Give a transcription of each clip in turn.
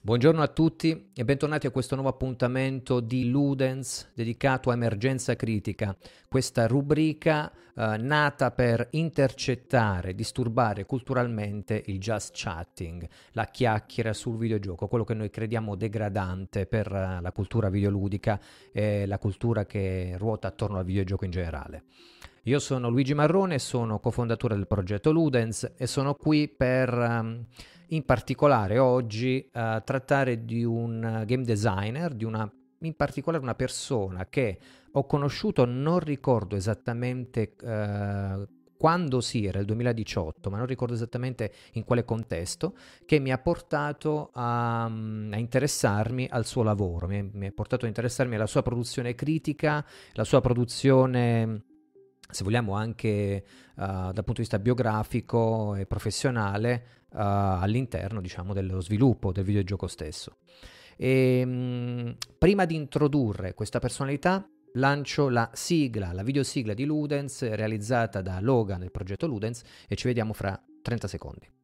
Buongiorno a tutti e bentornati a questo nuovo appuntamento di Ludens dedicato a emergenza critica, questa rubrica eh, nata per intercettare, disturbare culturalmente il just chatting, la chiacchiera sul videogioco, quello che noi crediamo degradante per uh, la cultura videoludica e la cultura che ruota attorno al videogioco in generale. Io sono Luigi Marrone, sono cofondatore del progetto Ludens e sono qui per... Um, in particolare oggi uh, trattare di un game designer, di una, in particolare una persona che ho conosciuto, non ricordo esattamente uh, quando sì, era il 2018, ma non ricordo esattamente in quale contesto, che mi ha portato a, a interessarmi al suo lavoro, mi, mi ha portato a interessarmi alla sua produzione critica, la sua produzione se vogliamo anche uh, dal punto di vista biografico e professionale uh, all'interno diciamo dello sviluppo del videogioco stesso. E, ehm, mh, prima di introdurre questa personalità lancio la sigla, la videosigla di Ludens realizzata da Logan del progetto Ludens e ci vediamo fra 30 secondi.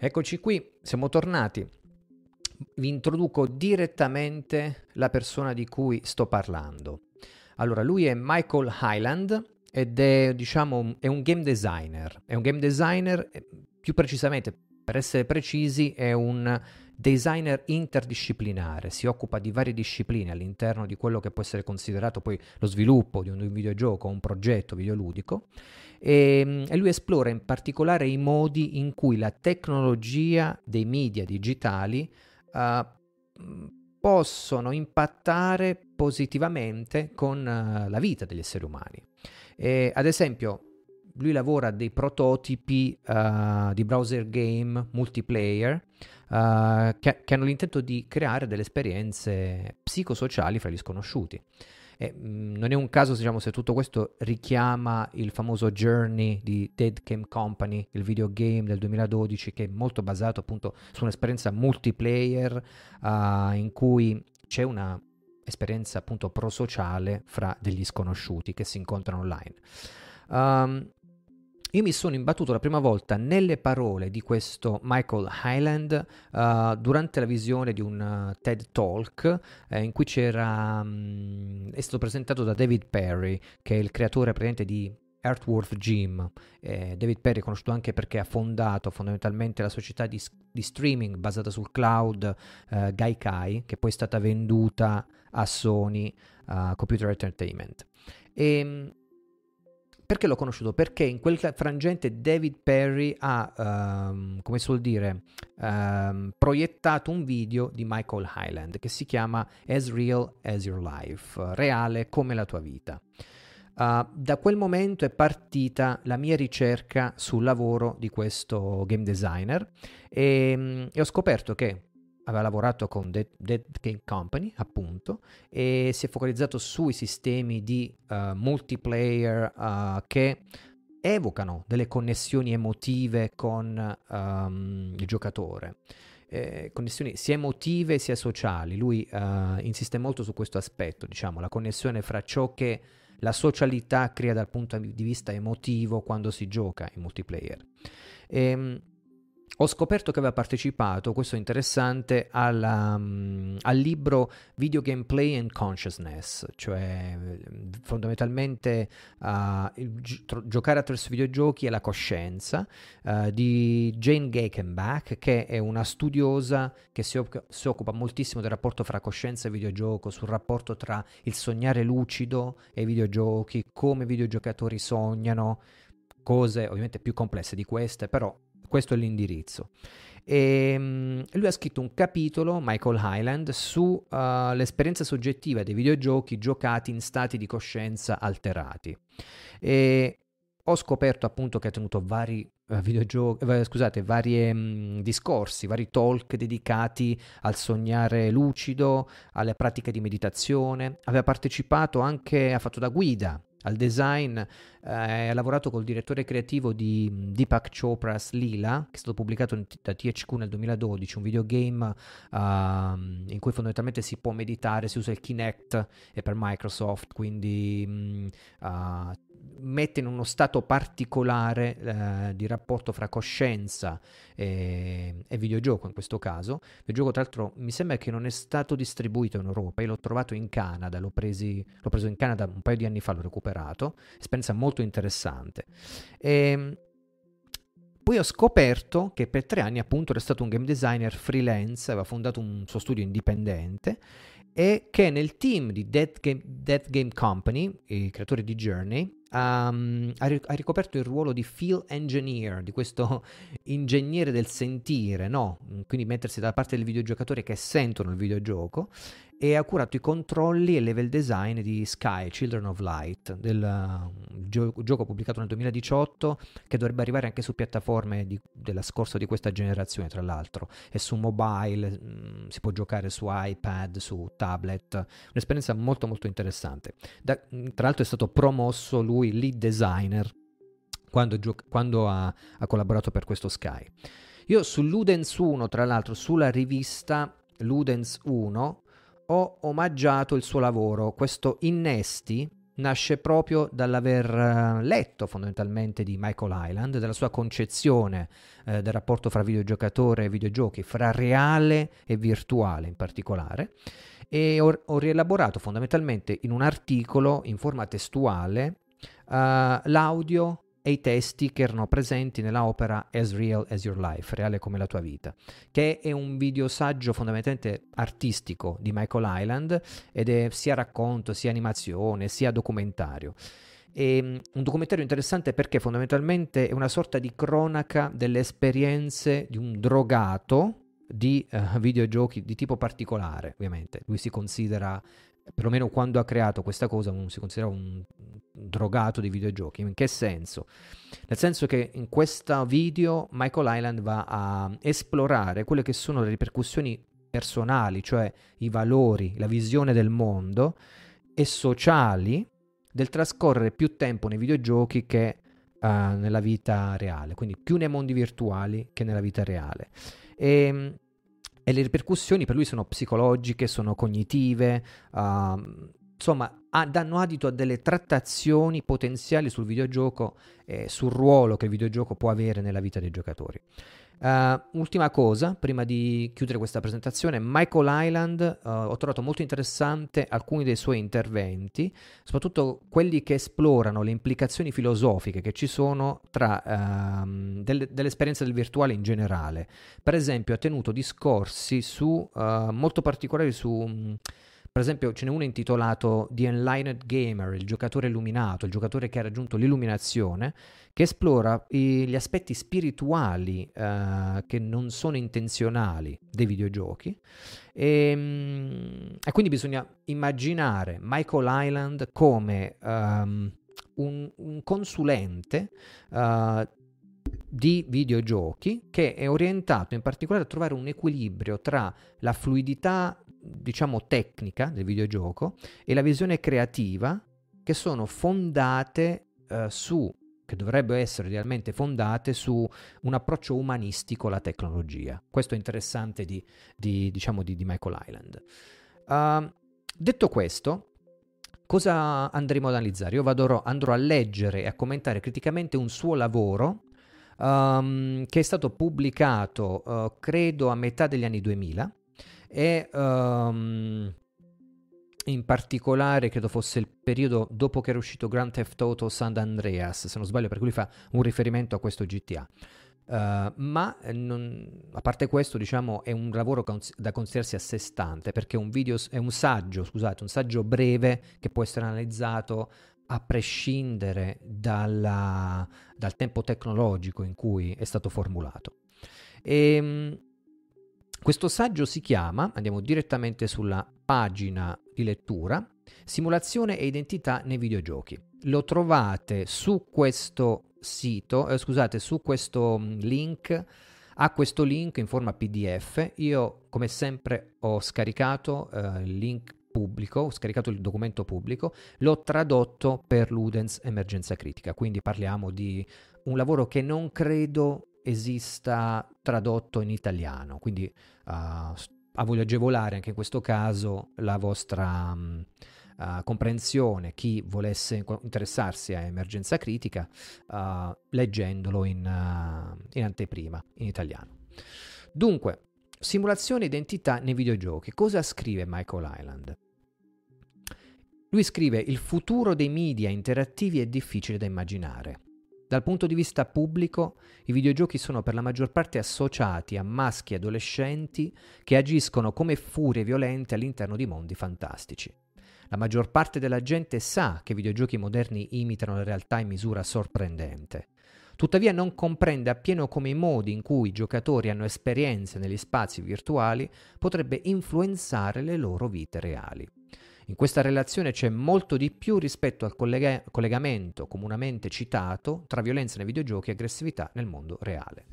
Eccoci qui, siamo tornati. Vi introduco direttamente la persona di cui sto parlando. Allora, lui è Michael Highland ed è, diciamo, è un game designer. È un game designer, eh, più precisamente, per essere precisi, è un designer interdisciplinare, si occupa di varie discipline all'interno di quello che può essere considerato poi lo sviluppo di un videogioco o un progetto videoludico e, ehm, e lui esplora in particolare i modi in cui la tecnologia dei media digitali uh, possono impattare positivamente con uh, la vita degli esseri umani. E, ad esempio, lui lavora dei prototipi uh, di browser game multiplayer uh, che, che, hanno l'intento di creare delle esperienze psicosociali fra gli sconosciuti. E, mh, mm, non è un caso diciamo, se tutto questo richiama il famoso Journey di Dead Game Company, il videogame del 2012 che è molto basato appunto su un'esperienza multiplayer uh, in cui c'è una esperienza appunto prosociale fra degli sconosciuti che si incontrano online. Um, io mi sono imbattuto la prima volta nelle parole di questo Michael Highland uh, durante la visione di un uh, TED Talk eh, in cui c'era um, è stato presentato da David Perry che è il creatore praticamente di Earthworth Gym. Eh, David Perry è conosciuto anche perché ha fondato fondamentalmente la società di, di streaming basata sul cloud eh, Gaikai, che poi è stata venduta a Sony uh, Computer Entertainment. E, ehm, perché l'ho conosciuto? Perché in quel frangente David Perry ha, um, come suol dire, um, proiettato un video di Michael Highland che si chiama As Real as Your Life, reale come la tua vita. Uh, da quel momento è partita la mia ricerca sul lavoro di questo game designer e, um, e ho scoperto che aveva lavorato con Dead, Dead, Game Company, appunto, e si è focalizzato sui sistemi di uh, multiplayer uh, che evocano delle connessioni emotive con um, il giocatore. Eh, connessioni sia emotive sia sociali. Lui uh, insiste molto su questo aspetto, diciamo, la connessione fra ciò che la socialità crea dal punto di vista emotivo quando si gioca in multiplayer. E, ehm, ho scoperto che aveva partecipato, questo è interessante, alla, um, al libro Video Gameplay and Consciousness, cioè fondamentalmente uh, gi- giocare attraverso videogiochi e la coscienza, uh, di Jane Gakenbach, che è una studiosa che si, op- si, occupa moltissimo del rapporto fra coscienza e videogioco, sul rapporto tra il sognare lucido e i videogiochi, come i videogiocatori sognano, cose ovviamente più complesse di queste, però questo è l'indirizzo. E um, lui ha scritto un capitolo, Michael Highland, sull'esperienza uh, soggettiva dei videogiochi giocati in stati di coscienza alterati. E ho scoperto appunto che ha tenuto vari uh, videogiochi, uh, scusate, vari um, discorsi, vari talk dedicati al sognare lucido, alle pratiche di meditazione. Aveva partecipato anche, ha fatto da guida al design, eh, ha lavorato col direttore creativo di Deepak Chopra's Lila, che è stato pubblicato da THQ nel 2012, un videogame uh, in cui fondamentalmente si può meditare, si usa il Kinect e per Microsoft, quindi uh, mette in uno stato particolare eh, di rapporto fra coscienza e, e, videogioco in questo caso. Il videogioco tra l'altro mi sembra che non è stato distribuito in Europa, io l'ho trovato in Canada, l'ho, presi, l'ho preso in Canada un paio di anni fa, l'ho recuperato, esperienza molto interessante. E, ehm, poi ho scoperto che per tre anni appunto era stato un game designer freelance, aveva fondato un suo studio indipendente e che nel team di Death Game, Death Game Company, i creatori di Journey, ha, ha, ricoperto il ruolo di field engineer, di questo ingegnere del sentire, no? quindi mettersi dalla parte del videogiocatore che sentono il videogioco e ha curato i controlli e level design di Sky, Children of Light, del uh, gio- gioco pubblicato nel 2018 che dovrebbe arrivare anche su piattaforme di, della scorsa di questa generazione, tra l'altro, e su mobile, mh, mm, si può giocare su iPad, su tablet, un'esperienza molto molto interessante. Da, tra l'altro è stato promosso lui lead designer quando, gio- quando ha, ha collaborato per questo Sky. Io su Ludens 1, tra l'altro, sulla rivista Ludens 1, ho omaggiato il suo lavoro. Questo Innesti nasce proprio dall'aver eh, letto fondamentalmente di Michael Island, della sua concezione eh, del rapporto fra videogiocatore e videogiochi, fra reale e virtuale in particolare, e ho, ho rielaborato fondamentalmente in un articolo in forma testuale uh, l'audio e i testi che erano presenti nella opera As Real as Your Life, reale come la tua vita, che è un videosaggio fondamentalmente artistico di Michael Island ed è sia racconto, sia animazione, sia documentario. E, mm, un documentario interessante perché fondamentalmente è una sorta di cronaca delle esperienze di un drogato di uh, videogiochi di tipo particolare, ovviamente. Lui si considera perlomeno quando ha creato questa cosa, non si considera un drogato di videogiochi. In che senso? Nel senso che in questo video Michael Island va a esplorare quelle che sono le ripercussioni personali, cioè i valori, la visione del mondo e sociali del trascorrere più tempo nei videogiochi che uh, nella vita reale, quindi più nei mondi virtuali che nella vita reale. E, ehm, e le ripercussioni per lui sono psicologiche, sono cognitive, uh, insomma ha, danno adito a delle trattazioni potenziali sul videogioco e sul ruolo che il videogioco può avere nella vita dei giocatori. Uh, ultima cosa, prima di chiudere questa presentazione, Michael Island uh, ho trovato molto interessante alcuni dei suoi interventi, soprattutto quelli che esplorano le implicazioni filosofiche che ci sono tra uh, del, dell'esperienza del virtuale in generale. Per esempio ha tenuto discorsi su, uh, molto particolari su... Mh, per esempio ce n'è uno intitolato The Enlightened Gamer, il giocatore illuminato, il giocatore che ha raggiunto l'illuminazione, che esplora i, gli aspetti spirituali uh, che non sono intenzionali dei videogiochi. E, um, e, quindi bisogna immaginare Michael Island come um, un, un, consulente uh, di videogiochi che è orientato in particolare a trovare un equilibrio tra la fluidità diciamo tecnica del videogioco e la visione creativa che sono fondate eh, su che dovrebbero essere realmente fondate su un approccio umanistico alla tecnologia. Questo è interessante di, di, diciamo, di, di Michael Island. Uh, detto questo, cosa andremo ad analizzare? Io vado, andrò a leggere e a commentare criticamente un suo lavoro um, che è stato pubblicato, uh, credo, a metà degli anni 2000 e um, in particolare credo fosse il periodo dopo che era uscito Grand Theft Auto San Andreas, se non sbaglio, per cui fa un riferimento a questo GTA. Uh, ma non, a parte questo, diciamo, è un lavoro cons- da considerarsi a sé stante perché è un, video, è un saggio, scusate, un saggio breve che può essere analizzato a prescindere dalla, dal tempo tecnologico in cui è stato formulato. E, ehm, questo saggio si chiama, andiamo direttamente sulla pagina di lettura, Simulazione e identità nei videogiochi. Lo trovate su questo sito, eh, scusate, su questo mm, link a questo link in forma PDF. Io, come sempre, ho scaricato eh, il link pubblico, ho scaricato il documento pubblico, l'ho tradotto per Ludens Emergenza Critica. Quindi parliamo di un lavoro che non credo esista tradotto in italiano. Quindi uh, voglio agevolare anche in questo caso la vostra. Um, uh, comprensione chi volesse interessarsi a emergenza critica uh, leggendolo in, uh, in anteprima in italiano. Dunque, simulazione identità nei videogiochi. Cosa scrive Michael Island? Lui scrive il futuro dei media interattivi è difficile da immaginare. Dal punto di vista pubblico, i videogiochi sono per la maggior parte associati a maschi adolescenti che agiscono come furie violente all'interno di mondi fantastici. La maggior parte della gente sa che i videogiochi moderni imitano la realtà in misura sorprendente. Tuttavia non comprende appieno come i modi in cui i giocatori hanno esperienze negli spazi virtuali potrebbe influenzare le loro vite reali. In questa relazione c'è molto di più rispetto al collega- collegamento comunemente citato tra violenza nei videogiochi e aggressività nel mondo reale.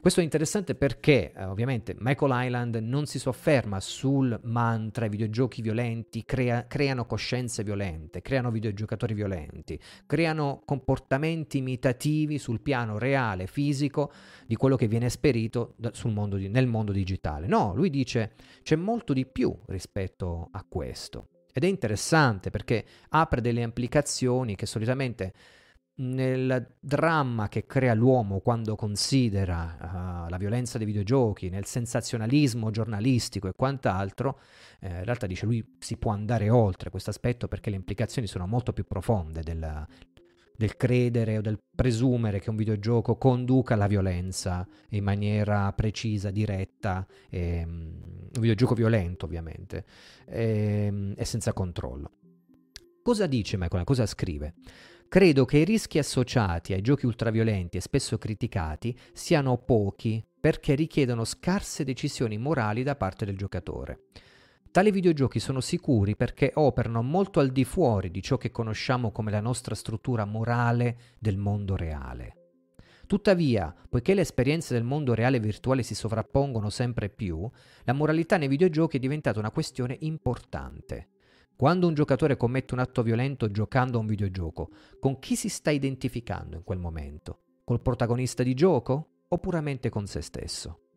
Questo è interessante perché eh, ovviamente Michael Island non si sofferma sul mantra i videogiochi violenti crea- creano coscienze violente, creano videogiocatori violenti, creano comportamenti imitativi sul piano reale, fisico di quello che viene esperito da- mondo di- nel mondo digitale. No, lui dice c'è molto di più rispetto a questo. Ed è interessante perché apre delle implicazioni che solitamente nel dramma che crea l'uomo quando considera uh, la violenza dei videogiochi, nel sensazionalismo giornalistico e quant'altro, eh, in realtà dice lui si può andare oltre questo aspetto perché le implicazioni sono molto più profonde del, del credere o del presumere che un videogioco conduca alla violenza in maniera precisa, diretta, e, um, un videogioco violento ovviamente, e, ehm, e senza controllo. Cosa dice Michael? Cosa scrive? Credo che i rischi associati ai giochi ultraviolenti e spesso criticati siano pochi perché richiedono scarse decisioni morali da parte del giocatore. Tali videogiochi sono sicuri perché operano molto al di fuori di ciò che conosciamo come la nostra struttura morale del mondo reale. Tuttavia, poiché le esperienze del mondo reale e virtuale si sovrappongono sempre più, la moralità nei videogiochi è diventata una questione importante. Quando un giocatore commette un atto violento giocando a un videogioco, con chi si sta identificando in quel momento? Col protagonista di gioco o puramente con se stesso?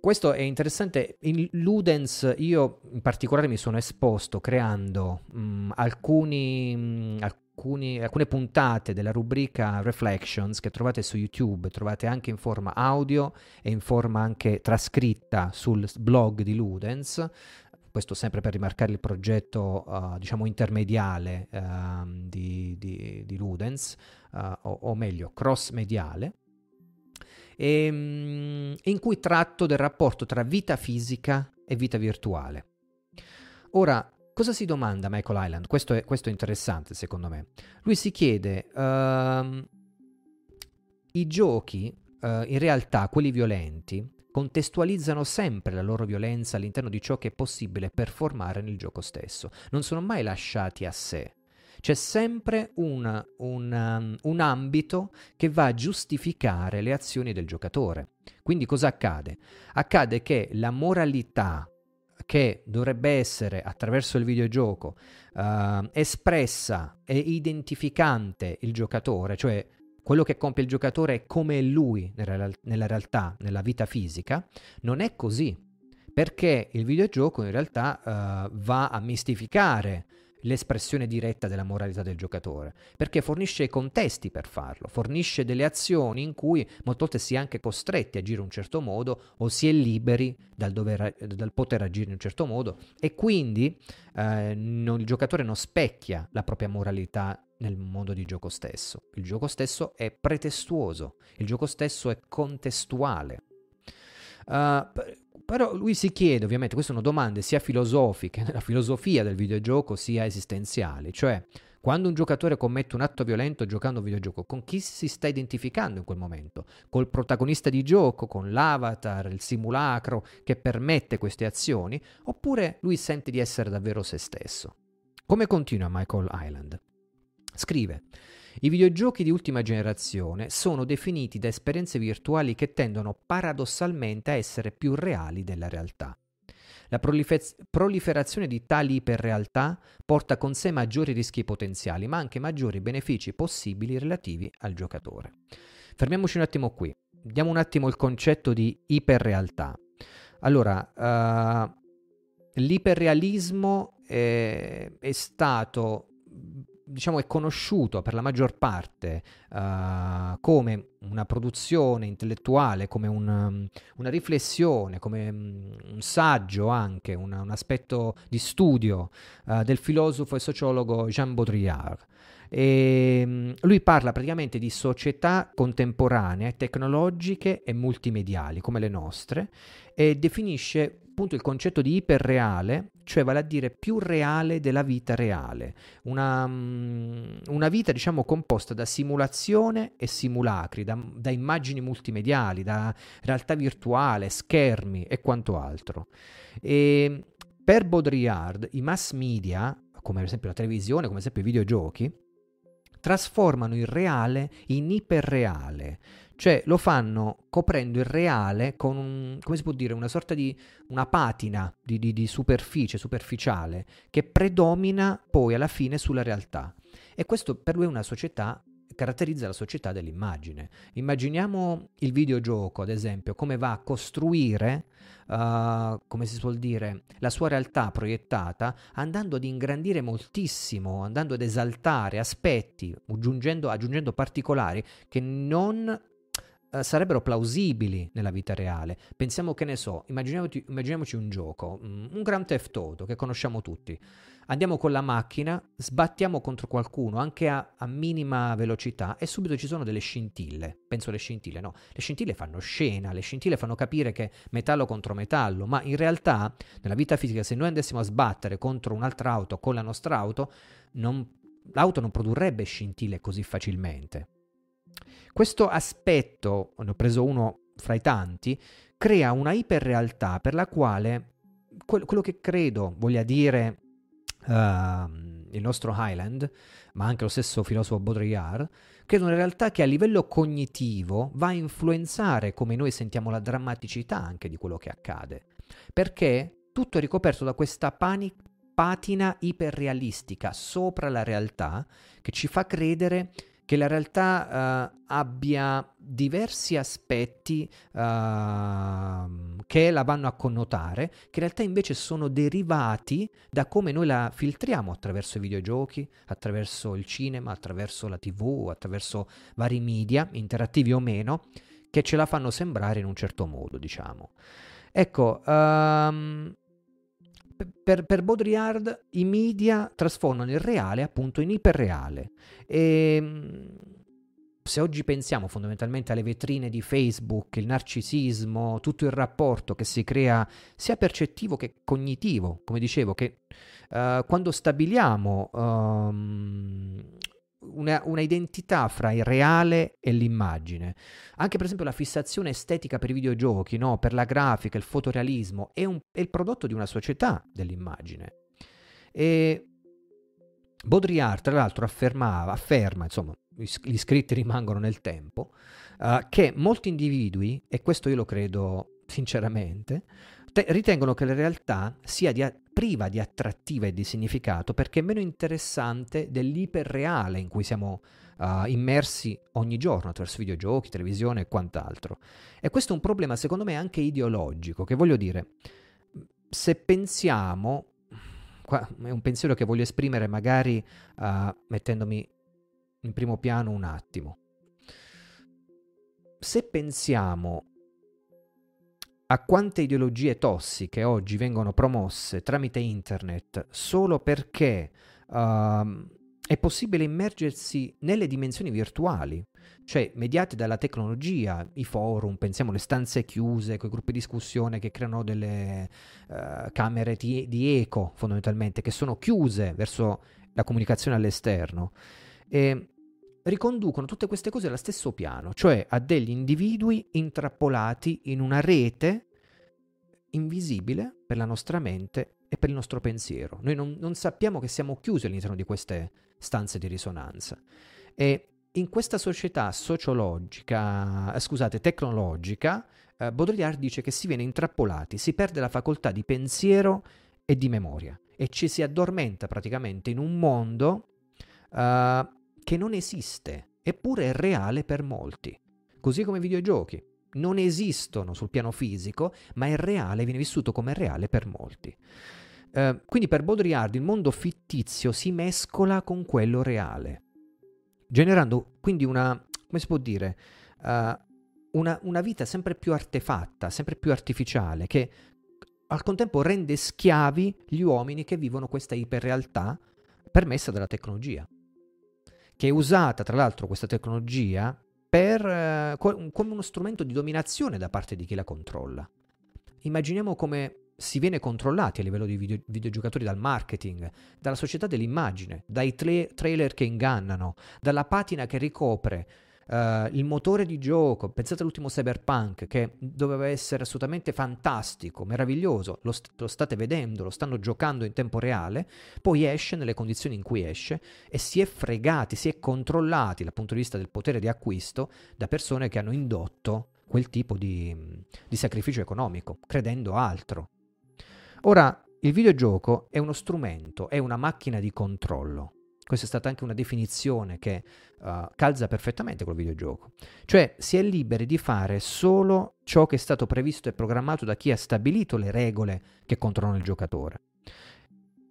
Questo è interessante. In Ludens io in particolare mi sono esposto creando mh, mm, alcuni, mh, mm, alcuni, alcune puntate della rubrica Reflections che trovate su YouTube, trovate anche in forma audio e in forma anche trascritta sul blog di Ludens questo sempre per rimarcare il progetto uh, diciamo intermediale uh, di, di, di, Ludens, uh, o, o, meglio cross-mediale, e, um, in cui tratto del rapporto tra vita fisica e vita virtuale. Ora, cosa si domanda Michael Island? Questo è, questo è interessante secondo me. Lui si chiede, uh, i giochi, uh, in realtà quelli violenti, contestualizzano sempre la loro violenza all'interno di ciò che è possibile performare nel gioco stesso, non sono mai lasciati a sé. C'è sempre una, una, um, un ambito che va a giustificare le azioni del giocatore. Quindi cosa accade? Accade che la moralità che dovrebbe essere attraverso il videogioco uh, espressa e identificante il giocatore, cioè quello che compie il giocatore è come è lui nella, realtà, nella vita fisica, non è così, perché il videogioco in realtà uh, va a mistificare l'espressione diretta della moralità del giocatore, perché fornisce i contesti per farlo, fornisce delle azioni in cui molte volte si è anche costretti a agire in un certo modo o si è liberi dal, dover, dal poter agire in un certo modo e quindi eh, non, il giocatore non specchia la propria moralità nel mondo di gioco stesso. Il gioco stesso è pretestuoso, il gioco stesso è contestuale. Uh, però lui si chiede, ovviamente, queste sono domande sia filosofiche, nella filosofia del videogioco, sia esistenziali, cioè Quando un giocatore commette un atto violento giocando un videogioco, con chi si sta identificando in quel momento? Col protagonista di gioco, con l'avatar, il simulacro che permette queste azioni, oppure lui sente di essere davvero se stesso? Come continua Michael Island? Scrive: i videogiochi di ultima generazione sono definiti da esperienze virtuali che tendono paradossalmente a essere più reali della realtà. La prolife- proliferazione di tali iperrealtà porta con sé maggiori rischi potenziali, ma anche maggiori benefici possibili relativi al giocatore. Fermiamoci un attimo qui. Diamo un attimo il concetto di iperrealtà. Allora, uh, l'iperrealismo è, è stato diciamo, è conosciuto per la maggior parte uh, come una produzione intellettuale, come un, um, una riflessione, come um, un saggio anche, una, un aspetto di studio uh, del filosofo e sociologo Jean Baudrillard. E, um, lui parla praticamente di società contemporanee, tecnologiche e multimediali come le nostre e definisce appunto il concetto di iperreale, cioè vale a dire più reale della vita reale, una, mm, una vita diciamo composta da simulazione e simulacri, da, da immagini multimediali, da realtà virtuale, schermi e quanto altro. E per Baudrillard i mass media, come ad esempio la televisione, come ad esempio i videogiochi, trasformano il reale in iperreale, cioè lo fanno coprendo il reale con un, come si può dire, una sorta di una patina di, di, di superficie, superficiale, che predomina poi alla fine sulla realtà. E questo per lui è una società caratterizza la società dell'immagine. Immaginiamo il videogioco, ad esempio, come va a costruire, uh, come si suol dire, la sua realtà proiettata, andando ad ingrandire moltissimo, andando ad esaltare aspetti, aggiungendo, aggiungendo particolari che non Uh, sarebbero plausibili nella vita reale. Pensiamo che ne so, immaginiamoci, un gioco, um, un Grand Theft Auto che conosciamo tutti. Andiamo con la macchina, sbattiamo contro qualcuno anche a, a, minima velocità e subito ci sono delle scintille. Penso alle scintille, no, le scintille fanno scena, le scintille fanno capire che metallo contro metallo, ma in realtà nella vita fisica se noi andassimo a sbattere contro un'altra auto con la nostra auto, non, l'auto non produrrebbe scintille così facilmente. Questo aspetto, ne ho preso uno fra i tanti, crea una iperrealtà per la quale que- quello che credo voglia dire uh, il nostro Highland, ma anche lo stesso filosofo Baudrillard, credo una realtà che a livello cognitivo va a influenzare come noi sentiamo la drammaticità anche di quello che accade, perché tutto è ricoperto da questa pani- patina iperrealistica sopra la realtà che ci fa credere che la realtà uh, abbia diversi aspetti uh, che la vanno a connotare, che in realtà invece sono derivati da come noi la filtriamo attraverso i videogiochi, attraverso il cinema, attraverso la tv, attraverso vari media, interattivi o meno, che ce la fanno sembrare in un certo modo, diciamo. Ecco, um, per, per, Baudrillard i media trasformano il reale appunto in iperreale. E ehm, se oggi pensiamo fondamentalmente alle vetrine di Facebook, il narcisismo, tutto il rapporto che si crea sia percettivo che cognitivo, come dicevo, che uh, quando stabiliamo um, una, una, identità fra il reale e l'immagine. Anche per esempio la fissazione estetica per i videogiochi, no? per la grafica, il fotorealismo, è, un, è il prodotto di una società dell'immagine. E Baudrillard, tra l'altro, affermava, afferma, insomma, gli scritti rimangono nel tempo, uh, che molti individui, e questo io lo credo sinceramente, te- ritengono che la realtà sia di a- priva di attrattiva e di significato perché è meno interessante dell'iperreale in cui siamo uh, immersi ogni giorno attraverso videogiochi, televisione e quant'altro. E questo è un problema secondo me anche ideologico, che voglio dire, se pensiamo, qua è un pensiero che voglio esprimere magari uh, mettendomi in primo piano un attimo. Se pensiamo a quante ideologie tossiche oggi vengono promosse tramite internet solo perché uh, è possibile immergersi nelle dimensioni virtuali, cioè mediate dalla tecnologia, i forum, pensiamo alle stanze chiuse, quei gruppi di discussione che creano delle uh, camere di, di, eco fondamentalmente, che sono chiuse verso la comunicazione all'esterno. E riconducono tutte queste cose allo stesso piano, cioè a degli individui intrappolati in una rete invisibile per la nostra mente e per il nostro pensiero. Noi non, non sappiamo che siamo chiusi all'interno di queste stanze di risonanza. E in questa società sociologica, eh, scusate, tecnologica, eh, Baudrillard dice che si viene intrappolati, si perde la facoltà di pensiero e di memoria e ci si addormenta praticamente in un mondo uh, che non esiste, eppure è reale per molti, così come i videogiochi. Non esistono sul piano fisico, ma è reale, viene vissuto come reale per molti. Uh, quindi per Baudrillard il mondo fittizio si mescola con quello reale, generando quindi una, come si può dire, uh, una, una, vita sempre più artefatta, sempre più artificiale, che al contempo rende schiavi gli uomini che vivono questa iperrealtà permessa dalla tecnologia, che è usata tra l'altro questa tecnologia per, uh, come uno strumento di dominazione da parte di chi la controlla. Immaginiamo come si viene controllati a livello di video, videogiocatori dal marketing, dalla società dell'immagine, dai tra- trailer che ingannano, dalla patina che ricopre uh, il motore di gioco. Pensate all'ultimo Cyberpunk che doveva essere assolutamente fantastico, meraviglioso, lo, st- lo state vedendo, lo stanno giocando in tempo reale, poi esce nelle condizioni in cui esce e si è fregati, si è controllati dal punto di vista del potere di acquisto da persone che hanno indotto quel tipo di, di sacrificio economico, credendo altro. Ora, il videogioco è uno strumento, è una macchina di controllo. Questa è stata anche una definizione che uh, calza perfettamente col videogioco. Cioè si è liberi di fare solo ciò che è stato previsto e programmato da chi ha stabilito le regole che controllano il giocatore.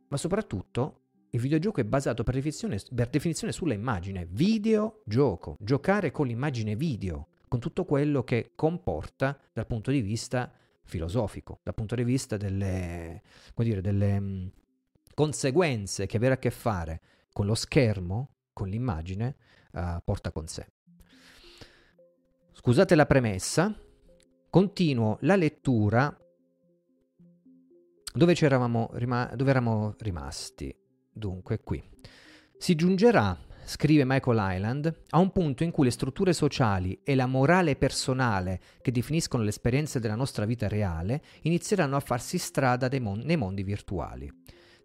Ma soprattutto il videogioco è basato per definizione, per definizione sulla immagine, videogioco, giocare con l'immagine video, con tutto quello che comporta dal punto di vista filosofico, dal punto di vista delle, dire, delle conseguenze che avere a che fare con lo schermo, con l'immagine, uh, porta con sé. Scusate la premessa, continuo la lettura dove, rima- dove eravamo rimasti. Dunque, qui. Si giungerà scrive Michael Island, a un punto in cui le strutture sociali e la morale personale che definiscono le esperienze della nostra vita reale inizieranno a farsi strada mon- nei mondi virtuali.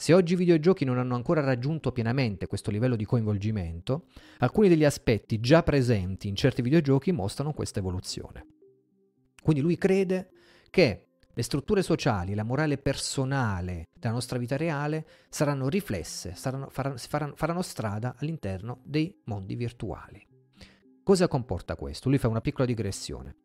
Se oggi i videogiochi non hanno ancora raggiunto pienamente questo livello di coinvolgimento, alcuni degli aspetti già presenti in certi videogiochi mostrano questa evoluzione. Quindi lui crede che le strutture sociali, la morale personale della nostra vita reale saranno riflesse, saranno, faranno, faranno, faranno strada all'interno dei mondi virtuali. Cosa comporta questo? Lui fa una piccola digressione.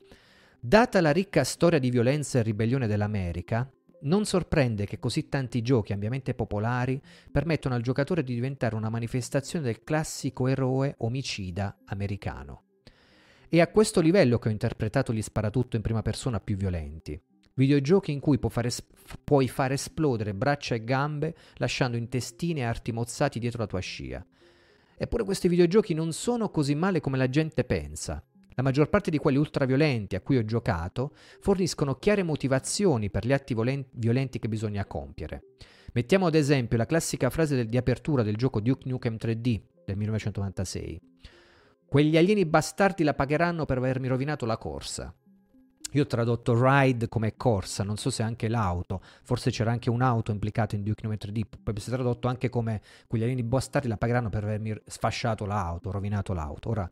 Data la ricca storia di violenza e ribellione dell'America, non sorprende che così tanti giochi ampiamente popolari permettono al giocatore di diventare una manifestazione del classico eroe omicida americano. È a questo livello che ho interpretato gli sparatutto in prima persona più violenti. Videogiochi in cui fare, puoi far esplodere braccia e gambe lasciando intestini e arti mozzati dietro la tua scia. Eppure questi videogiochi non sono così male come la gente pensa. La maggior parte di quelli ultraviolenti a cui ho giocato forniscono chiare motivazioni per gli atti violenti che bisogna compiere. Mettiamo ad esempio la classica frase di apertura del gioco Duke Nukem 3D del 1996. Quegli alieni bastardi la pagheranno per avermi rovinato la corsa. Io ho tradotto ride come corsa, non so se anche l'auto, forse c'era anche un'auto implicata in Duke Nukem 3D, poi si è tradotto anche come quegli alieni bastardi la pagheranno per avermi sfasciato l'auto, rovinato l'auto. Ora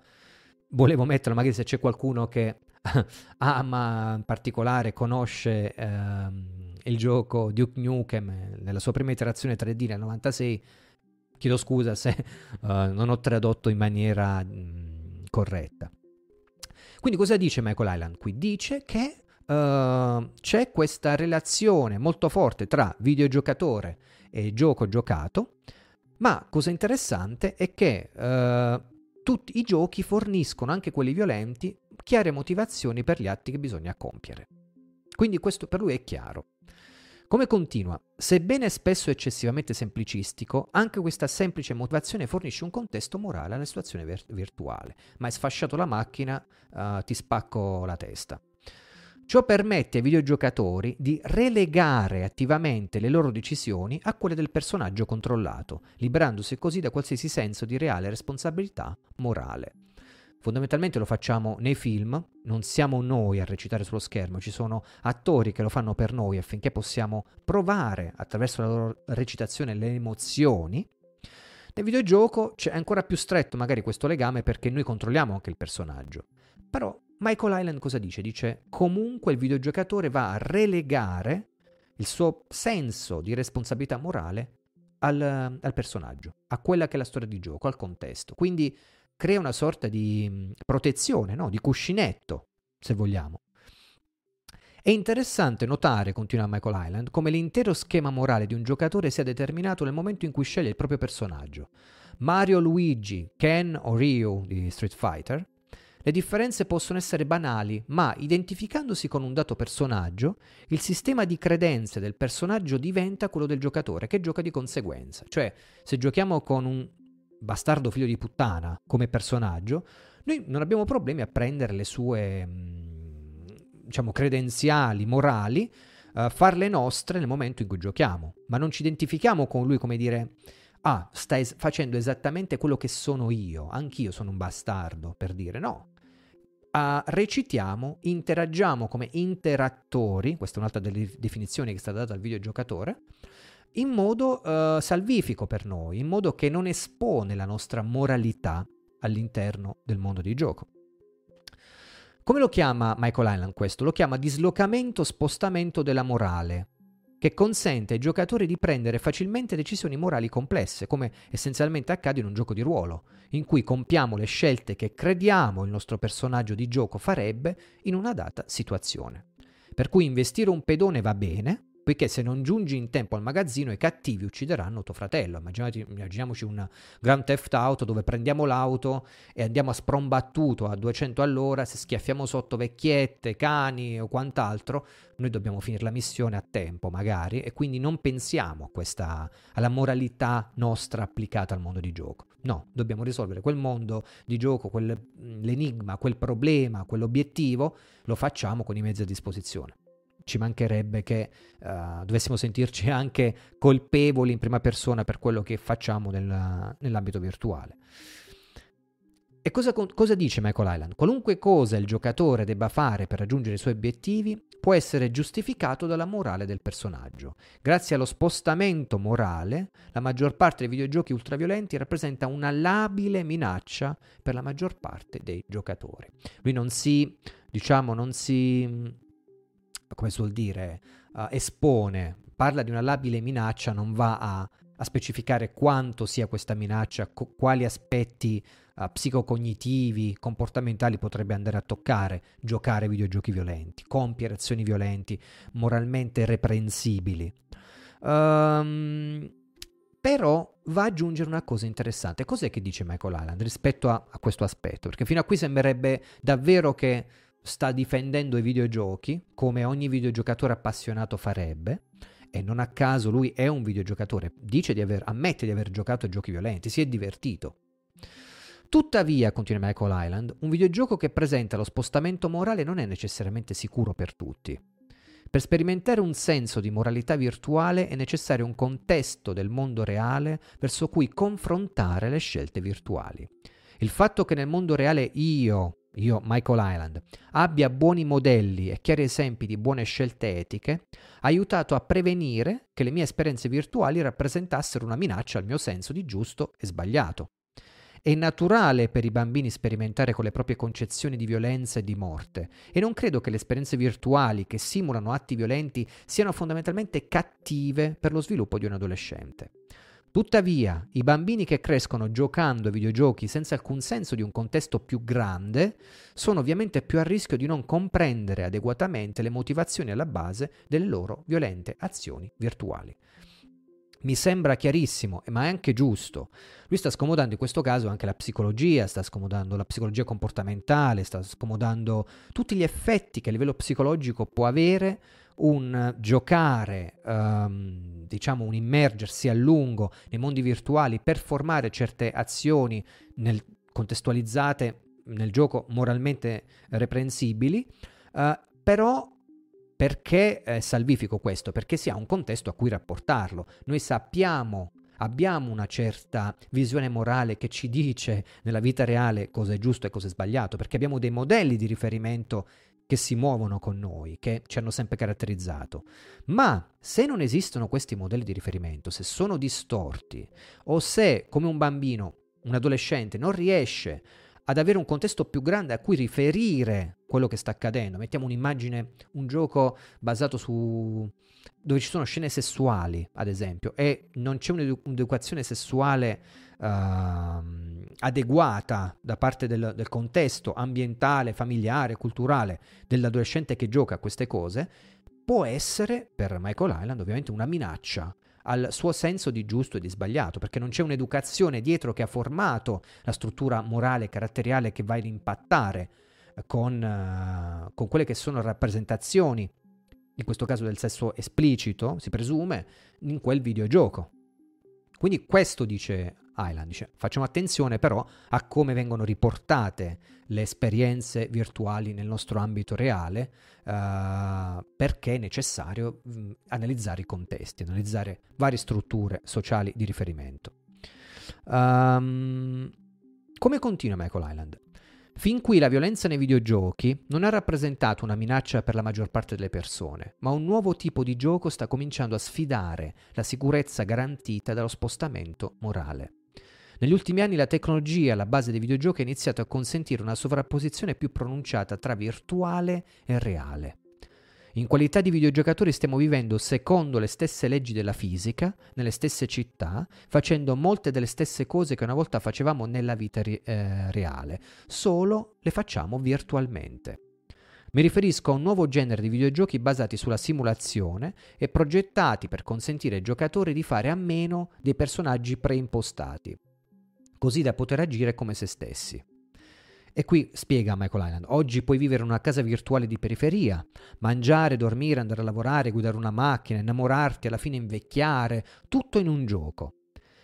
volevo metterlo, magari se c'è qualcuno che ama in particolare, conosce ehm, il gioco Duke Nukem nella sua prima iterazione 3D nel 96, chiedo scusa se uh, non ho tradotto in maniera mh, corretta. Quindi cosa dice Michael Island qui? Dice che uh, c'è questa relazione molto forte tra videogiocatore e gioco giocato, ma cosa interessante è che uh, tutti i giochi forniscono, anche quelli violenti, chiare motivazioni per gli atti che bisogna compiere. Quindi questo per lui è chiaro. Come continua, sebbene spesso eccessivamente semplicistico, anche questa semplice motivazione fornisce un contesto morale alla situazione ver- virtuale. Ma hai sfasciato la macchina, uh, ti spacco la testa. Ciò permette ai videogiocatori di relegare attivamente le loro decisioni a quelle del personaggio controllato, liberandosi così da qualsiasi senso di reale responsabilità morale. Fondamentalmente lo facciamo nei film, non siamo noi a recitare sullo schermo, ci sono attori che lo fanno per noi affinché possiamo provare attraverso la loro recitazione le emozioni. Nel videogioco c'è ancora più stretto magari questo legame perché noi controlliamo anche il personaggio. Però Michael Island cosa dice? Dice comunque il videogiocatore va a relegare il suo senso di responsabilità morale al, al, personaggio, a quella che è la storia di gioco, al contesto. Quindi crea una sorta di protezione, no? di cuscinetto, se vogliamo. È interessante notare, continua Michael Island, come l'intero schema morale di un giocatore sia determinato nel momento in cui sceglie il proprio personaggio. Mario, Luigi, Ken o Ryu di Street Fighter le differenze possono essere banali, ma identificandosi con un dato personaggio, il sistema di credenze del personaggio diventa quello del giocatore, che gioca di conseguenza. Cioè, se giochiamo con un bastardo figlio di puttana come personaggio, noi non abbiamo problemi a prendere le sue, mm, diciamo, credenziali morali, uh, farle nostre nel momento in cui giochiamo, ma non ci identifichiamo con lui come dire ah, stai facendo esattamente quello che sono io, anch'io sono un bastardo, per dire no uh, recitiamo, interagiamo come interattori, questa è un'altra delle definizioni che è stata data al videogiocatore, in modo uh, salvifico per noi, in modo che non espone la nostra moralità all'interno del mondo di gioco. Come lo chiama Michael Island questo? Lo chiama dislocamento spostamento della morale, che consente ai giocatori di prendere facilmente decisioni morali complesse, come essenzialmente accade in un gioco di ruolo, in cui compiamo le scelte che crediamo il nostro personaggio di gioco farebbe in una data situazione. Per cui investire un pedone va bene, poiché se non giungi in tempo al magazzino i cattivi uccideranno tuo fratello. immaginiamoci un Grand Theft Auto dove prendiamo l'auto e andiamo a sprombattuto a 200 all'ora, se schiaffiamo sotto vecchiette, cani o quant'altro, noi dobbiamo finire la missione a tempo magari e quindi non pensiamo a questa, alla moralità nostra applicata al mondo di gioco. No, dobbiamo risolvere quel mondo di gioco, quell'enigma, quel problema, quell'obiettivo, lo facciamo con i mezzi a disposizione ci mancherebbe che uh, dovessimo sentirci anche colpevoli in prima persona per quello che facciamo nel, nell'ambito virtuale. E cosa, cosa, dice Michael Island? Qualunque cosa il giocatore debba fare per raggiungere i suoi obiettivi può essere giustificato dalla morale del personaggio. Grazie allo spostamento morale, la maggior parte dei videogiochi ultraviolenti rappresenta una labile minaccia per la maggior parte dei giocatori. Lui non si, diciamo, non si come suol dire, uh, espone, parla di una labile minaccia, non va a, a specificare quanto sia questa minaccia, co- quali aspetti uh, psicocognitivi, comportamentali potrebbe andare a toccare, giocare videogiochi violenti, compiere azioni violenti, moralmente reprensibili. Um, però va ad aggiungere una cosa interessante. Cos'è che dice Michael Island rispetto a, a questo aspetto? Perché fino a qui sembrerebbe davvero che sta difendendo i videogiochi come ogni videogiocatore appassionato farebbe e non a caso lui è un videogiocatore, dice di aver, ammette di aver giocato a giochi violenti, si è divertito. Tuttavia, continua Michael Island, un videogioco che presenta lo spostamento morale non è necessariamente sicuro per tutti. Per sperimentare un senso di moralità virtuale è necessario un contesto del mondo reale verso cui confrontare le scelte virtuali. Il fatto che nel mondo reale io, io, Michael Island, abbia buoni modelli e chiari esempi di buone scelte etiche, ha aiutato a prevenire che le mie esperienze virtuali rappresentassero una minaccia al mio senso di giusto e sbagliato. È naturale per i bambini sperimentare con le proprie concezioni di violenza e di morte e non credo che le esperienze virtuali che simulano atti violenti siano fondamentalmente cattive per lo sviluppo di un adolescente. Tuttavia, i bambini che crescono giocando videogiochi senza alcun senso di un contesto più grande sono ovviamente più a rischio di non comprendere adeguatamente le motivazioni alla base delle loro violente azioni virtuali. Mi sembra chiarissimo, ma è anche giusto. Lui sta scomodando in questo caso anche la psicologia, sta scomodando la psicologia comportamentale, sta scomodando tutti gli effetti che a livello psicologico può avere un giocare, um, diciamo un immergersi a lungo nei mondi virtuali per formare certe azioni nel, contestualizzate nel gioco moralmente reprensibili, uh, però perché è salvifico questo? Perché si ha un contesto a cui rapportarlo. Noi sappiamo, abbiamo una certa visione morale che ci dice nella vita reale cosa è giusto e cosa è sbagliato, perché abbiamo dei modelli di riferimento che si muovono con noi, che ci hanno sempre caratterizzato. Ma se non esistono questi modelli di riferimento, se sono distorti, o se come un bambino, un adolescente, non riesce ad avere un contesto più grande a cui riferire quello che sta accadendo. Mettiamo un'immagine, un gioco basato su dove ci sono scene sessuali, ad esempio, e non c'è un'educazione sessuale uh, adeguata da parte del, del contesto ambientale, familiare, culturale dell'adolescente che gioca a queste cose, può essere per Michael Island ovviamente una minaccia al suo senso di giusto e di sbagliato, perché non c'è un'educazione dietro che ha formato la struttura morale e caratteriale che va ad impattare con, uh, con quelle che sono rappresentazioni, in questo caso del sesso esplicito, si presume, in quel videogioco. Quindi questo dice Island, dice facciamo attenzione però a come vengono riportate le esperienze virtuali nel nostro ambito reale uh, perché è necessario mh, analizzare i contesti, analizzare varie strutture sociali di riferimento. Um, come continua Michael Island? Fin qui la violenza nei videogiochi non ha rappresentato una minaccia per la maggior parte delle persone, ma un nuovo tipo di gioco sta cominciando a sfidare la sicurezza garantita dallo spostamento morale. Negli ultimi anni la tecnologia alla base dei videogiochi ha iniziato a consentire una sovrapposizione più pronunciata tra virtuale e reale. In qualità di videogiocatori stiamo vivendo secondo le stesse leggi della fisica, nelle stesse città, facendo molte delle stesse cose che una volta facevamo nella vita ri- eh, reale, solo le facciamo virtualmente. Mi riferisco a un nuovo genere di videogiochi basati sulla simulazione e progettati per consentire ai giocatori di fare a meno dei personaggi preimpostati, così da poter agire come se stessi. E qui spiega Michael Island, oggi puoi vivere in una casa virtuale di periferia, mangiare, dormire, andare a lavorare, guidare una macchina, innamorarti, alla fine invecchiare, tutto in un gioco.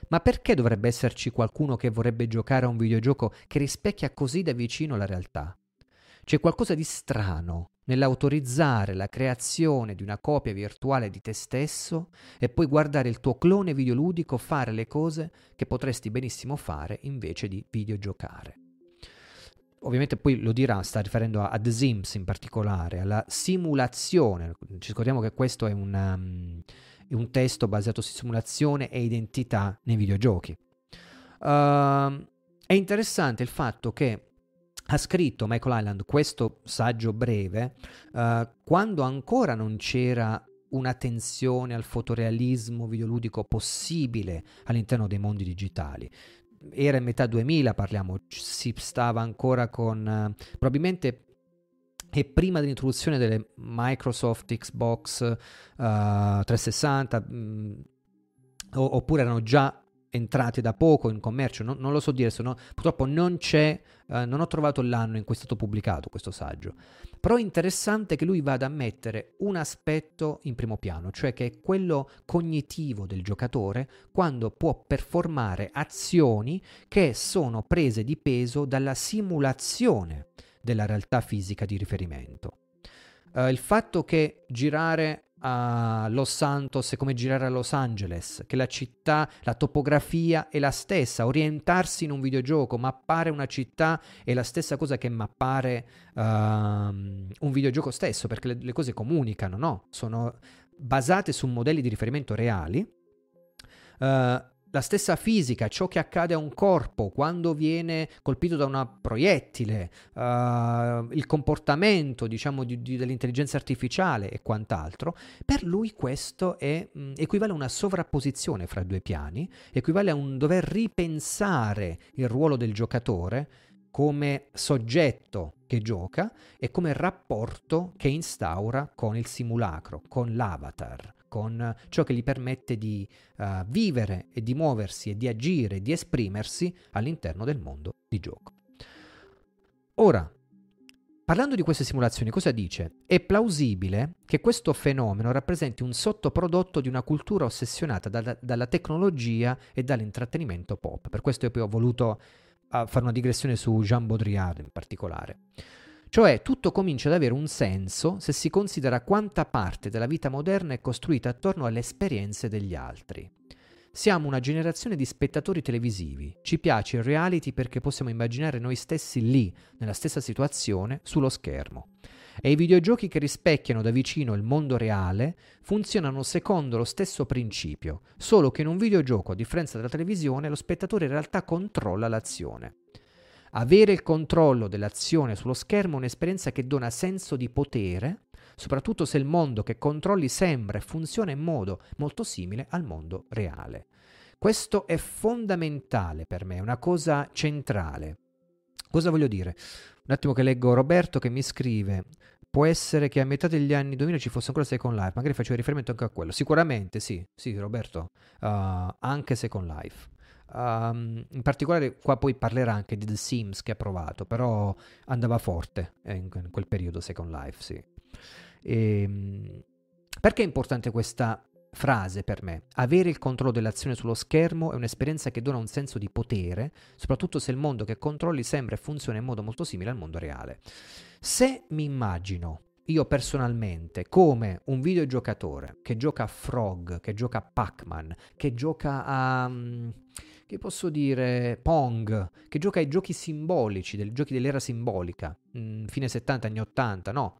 Ma perché dovrebbe esserci qualcuno che vorrebbe giocare a un videogioco che rispecchia così da vicino la realtà? C'è qualcosa di strano nell'autorizzare la creazione di una copia virtuale di te stesso e poi guardare il tuo clone videoludico fare le cose che potresti benissimo fare invece di videogiocare ovviamente poi lo dirà, sta riferendo a, The Sims in particolare, alla simulazione. Ci ricordiamo che questo è un, um, è un testo basato su simulazione e identità nei videogiochi. Uh, è interessante il fatto che ha scritto Michael Island questo saggio breve uh, quando ancora non c'era un'attenzione al fotorealismo videoludico possibile all'interno dei mondi digitali. Era in metà 2000, parliamo, si stava ancora con uh, probabilmente e prima dell'introduzione delle Microsoft Xbox uh, 360 mh, oppure erano già entrate da poco in commercio, non, non lo so dire, no, purtroppo non c'è, uh, non ho trovato l'anno in cui è stato pubblicato questo saggio. Però è interessante che lui vada a mettere un aspetto in primo piano, cioè che è quello cognitivo del giocatore quando può performare azioni che sono prese di peso dalla simulazione della realtà fisica di riferimento. Uh, il fatto che girare a Los Santos è come girare a Los Angeles, che la città, la topografia è la stessa, orientarsi in un videogioco, mappare una città è la stessa cosa che mappare uh, un videogioco stesso, perché le, le cose comunicano, no? Sono basate su modelli di riferimento reali. Uh, la stessa fisica, ciò che accade a un corpo quando viene colpito da una proiettile, uh, il comportamento, diciamo, di, di, dell'intelligenza artificiale e quant'altro, per lui questo è, mh, mm, equivale a una sovrapposizione fra due piani, equivale a un dover ripensare il ruolo del giocatore come soggetto che gioca e come rapporto che instaura con il simulacro, con l'avatar, con ciò che gli permette di uh, vivere e di muoversi e di agire e di esprimersi all'interno del mondo di gioco. Ora, Parlando di queste simulazioni, cosa dice? È plausibile che questo fenomeno rappresenti un sottoprodotto di una cultura ossessionata da, dalla tecnologia e dall'intrattenimento pop. Per questo io poi ho voluto uh, fare una digressione su Jean Baudrillard in particolare. Cioè, tutto comincia ad avere un senso se si considera quanta parte della vita moderna è costruita attorno alle esperienze degli altri. Siamo una generazione di spettatori televisivi. Ci piace il reality perché possiamo immaginare noi stessi lì, nella stessa situazione, sullo schermo. E i videogiochi che rispecchiano da vicino il mondo reale funzionano secondo lo stesso principio, solo che in un videogioco, a differenza della televisione, lo spettatore in realtà controlla l'azione. Avere il controllo dell'azione sullo schermo è un'esperienza che dona senso di potere, soprattutto se il mondo che controlli sembra e funziona in modo molto simile al mondo reale. Questo è fondamentale per me, è una cosa centrale. Cosa voglio dire? Un attimo che leggo Roberto che mi scrive può essere che a metà degli anni 2000 ci fosse ancora Second Life, magari faccio riferimento anche a quello. Sicuramente sì, sì Roberto, uh, anche Second Life. Um, in particolare qua poi parlerà anche di The Sims che ha provato, però andava forte eh, in, quel periodo Second Life, sì. E, ehm, perché è importante questa frase per me? Avere il controllo dell'azione sullo schermo è un'esperienza che dona un senso di potere, soprattutto se il mondo che controlli sembra e funziona in modo molto simile al mondo reale. Se mi immagino io personalmente come un videogiocatore che gioca a Frog, che gioca a Pac-Man, che gioca a... Mm, che posso dire, Pong, che gioca ai giochi simbolici, dei giochi dell'era simbolica, mm, fine 70, anni 80, no?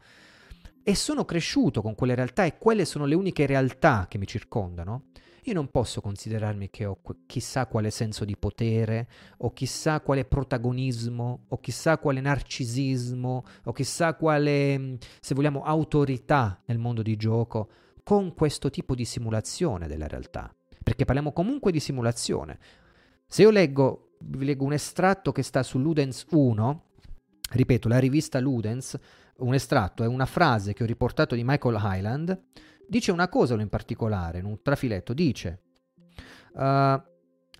E sono cresciuto con quelle realtà e quelle sono le uniche realtà che mi circondano. Io non posso considerarmi che ho chissà quale senso di potere, o chissà quale protagonismo, o chissà quale narcisismo, o chissà quale, mm, se vogliamo, autorità nel mondo di gioco con questo tipo di simulazione della realtà. Perché parliamo comunque di simulazione. Se io leggo, vi leggo un estratto che sta su Ludens 1, ripeto, la rivista Ludens, un estratto è una frase che ho riportato di Michael Highland, dice una cosa in particolare, in un trafiletto, dice uh,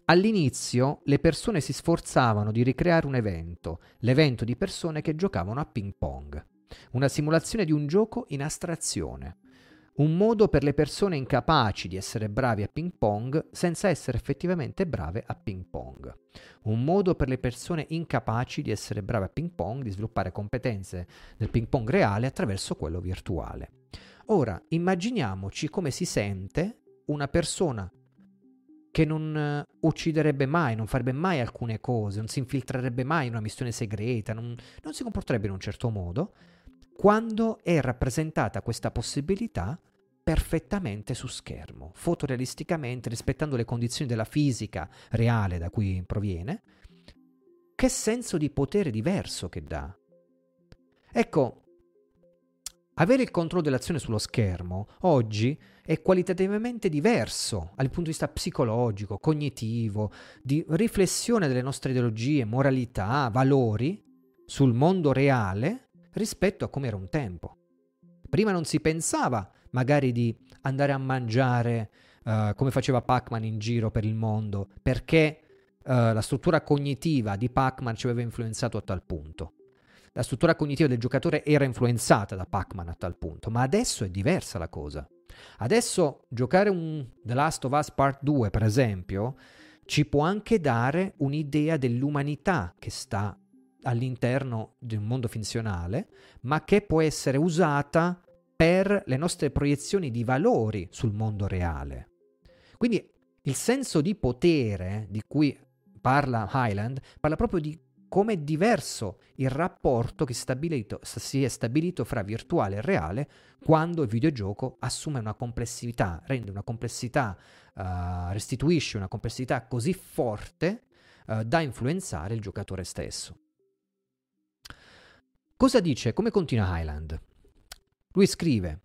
All'inizio le persone si sforzavano di ricreare un evento, l'evento di persone che giocavano a ping pong, una simulazione di un gioco in astrazione un modo per le persone incapaci di essere bravi a ping pong senza essere effettivamente brave a ping pong. Un modo per le persone incapaci di essere brave a ping pong, di sviluppare competenze nel ping pong reale attraverso quello virtuale. Ora, immaginiamoci come si sente una persona che non eh, ucciderebbe mai, non farebbe mai alcune cose, non si infiltrerebbe mai in una missione segreta, non, non si comporterebbe in un certo modo, quando è rappresentata questa possibilità perfettamente su schermo, fotorealisticamente, rispettando le condizioni della fisica reale da cui proviene, che senso di potere diverso che dà. Ecco, avere il controllo dell'azione sullo schermo oggi è qualitativamente diverso dal punto di vista psicologico, cognitivo, di riflessione delle nostre ideologie, moralità, valori sul mondo reale rispetto a come era un tempo. Prima non si pensava magari di andare a mangiare uh, come faceva Pac-Man in giro per il mondo, perché uh, la struttura cognitiva di Pac-Man ci aveva influenzato a tal punto. La struttura cognitiva del giocatore era influenzata da Pac-Man a tal punto, ma adesso è diversa la cosa. Adesso giocare un The Last of Us Part 2, per esempio, ci può anche dare un'idea dell'umanità che sta all'interno di un mondo finzionale, ma che può essere usata per le nostre proiezioni di valori sul mondo reale. Quindi il senso di potere di cui parla Highland parla proprio di come è diverso il rapporto che si è stabilito fra virtuale e reale quando il videogioco assume una complessità, rende una complessità, uh, restituisce una complessità così forte uh, da influenzare il giocatore stesso. Cosa dice? Come continua Highland? Lui scrive: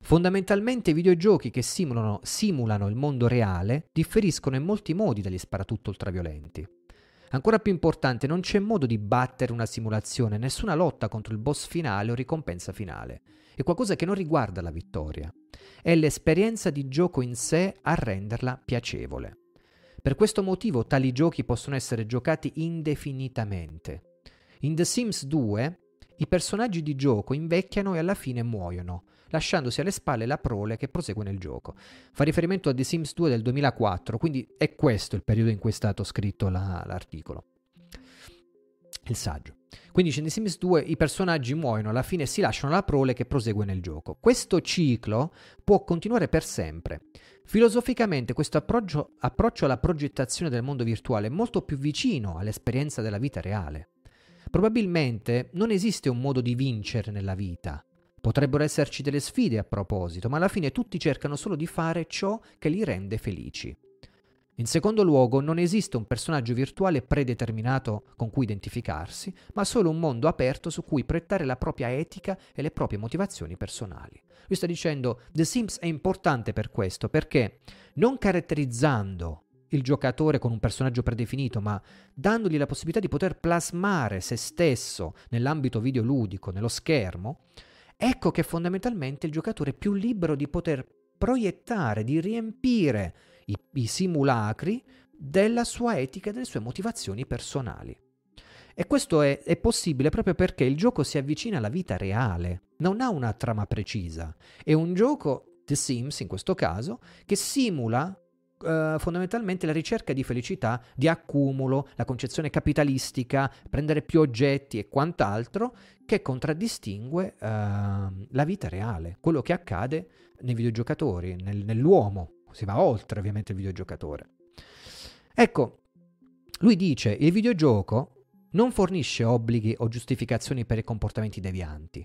Fondamentalmente i videogiochi che simulano, simulano il mondo reale differiscono in molti modi dagli sparatutto ultraviolenti. Ancora più importante, non c'è modo di battere una simulazione, nessuna lotta contro il boss finale o ricompensa finale. È qualcosa che non riguarda la vittoria. È l'esperienza di gioco in sé a renderla piacevole. Per questo motivo tali giochi possono essere giocati indefinitamente. In The Sims 2 i personaggi di gioco invecchiano e alla fine muoiono, lasciandosi alle spalle la prole che prosegue nel gioco. Fa riferimento a The Sims 2 del 2004, quindi è questo il periodo in cui è stato scritto la, l'articolo. Il saggio. Quindi in The Sims 2 i personaggi muoiono, alla fine si lasciano la prole che prosegue nel gioco. Questo ciclo può continuare per sempre. Filosoficamente questo approccio, approccio alla progettazione del mondo virtuale è molto più vicino all'esperienza della vita reale. Probabilmente non esiste un modo di vincere nella vita, Potrebbero esserci delle sfide a proposito, ma alla fine tutti cercano solo di fare ciò che li rende felici. In secondo luogo, non esiste un personaggio virtuale predeterminato con cui identificarsi, ma solo un mondo aperto su cui proiettare la propria etica e le proprie motivazioni personali. Lui sta dicendo The Sims è importante per questo, perché non caratterizzando il giocatore con un personaggio predefinito, ma dandogli la possibilità di poter plasmare se stesso nell'ambito videoludico, nello schermo, Ecco che fondamentalmente il giocatore è più libero di poter proiettare, di riempire i, i simulacri della sua etica e delle sue motivazioni personali. E questo è, è, possibile proprio perché il gioco si avvicina alla vita reale, non ha una trama precisa. È un gioco, The Sims in questo caso, che simula Uh, fondamentalmente la ricerca di felicità, di accumulo, la concezione capitalistica, prendere più oggetti e quant'altro che contraddistingue uh, la vita reale, quello che accade nei videogiocatori, nel, nell'uomo. Si va oltre ovviamente il videogiocatore. Ecco, lui dice il videogioco non fornisce obblighi o giustificazioni per i comportamenti devianti.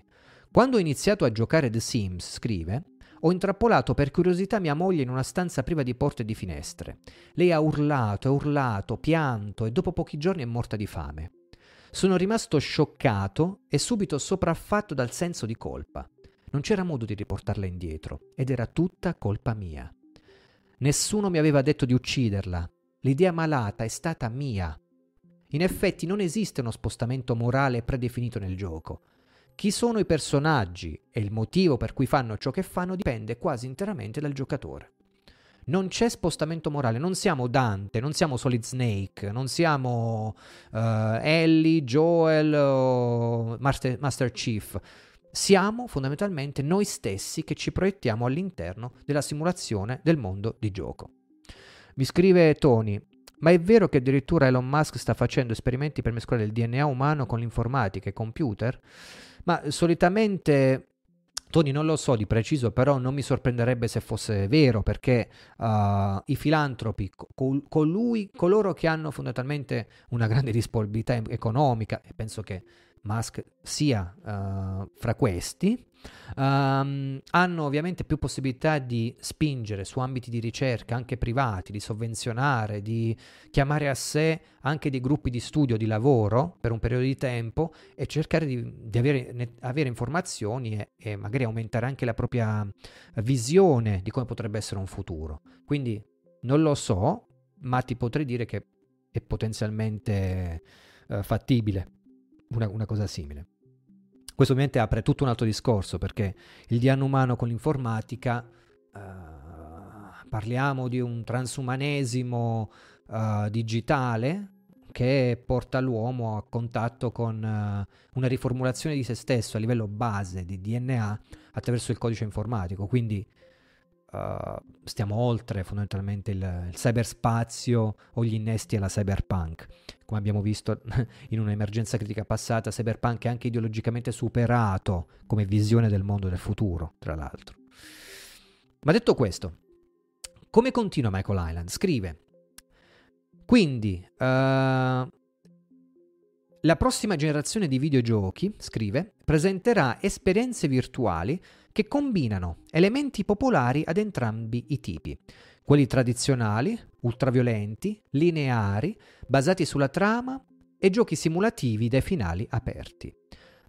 Quando ho iniziato a giocare The Sims, scrive, ho intrappolato per curiosità mia moglie in una stanza priva di porte e di finestre. Lei ha urlato e urlato, pianto e dopo pochi giorni è morta di fame. Sono rimasto scioccato e subito sopraffatto dal senso di colpa. Non c'era modo di riportarla indietro ed era tutta colpa mia. Nessuno mi aveva detto di ucciderla. L'idea malata è stata mia. In effetti non esiste uno spostamento morale predefinito nel gioco. Chi sono i personaggi e il motivo per cui fanno ciò che fanno dipende quasi interamente dal giocatore. Non c'è spostamento morale, non siamo Dante, non siamo Solid Snake, non siamo uh, Ellie, Joel Master, Master Chief. Siamo fondamentalmente noi stessi che ci proiettiamo all'interno della simulazione del mondo di gioco. Mi scrive Tony, ma è vero che addirittura Elon Musk sta facendo esperimenti per mescolare il DNA umano con l'informatica e computer? Ma solitamente Tony non lo so di preciso, però non mi sorprenderebbe se fosse vero, perché uh, i filantropi, col- colui, coloro che hanno fondamentalmente una grande disponibilità economica, e penso che Musk sia uh, fra questi, um, hanno ovviamente più possibilità di spingere su ambiti di ricerca anche privati, di sovvenzionare, di chiamare a sé anche dei gruppi di studio, di lavoro per un periodo di tempo e cercare di, di avere, ne, avere, informazioni e, e magari aumentare anche la propria visione di come potrebbe essere un futuro. Quindi non lo so, ma ti potrei dire che è potenzialmente uh, fattibile una, una cosa simile. Questo ovviamente apre tutto un altro discorso perché il DNA umano con l'informatica, uh, parliamo di un transumanesimo uh, digitale che porta l'uomo a contatto con uh, una riformulazione di se stesso a livello base di DNA attraverso il codice informatico. Quindi uh, stiamo oltre fondamentalmente il, il cyberspazio o gli innesti alla cyberpunk. Come abbiamo visto in un'emergenza critica passata, cyberpunk è anche ideologicamente superato come visione del mondo del futuro, tra l'altro. Ma detto questo, come continua Michael Island? Scrive, quindi uh, la prossima generazione di videogiochi, scrive, presenterà esperienze virtuali che combinano elementi popolari ad entrambi i tipi, quelli tradizionali, ultraviolenti, lineari, basati sulla trama e giochi simulativi dai finali aperti.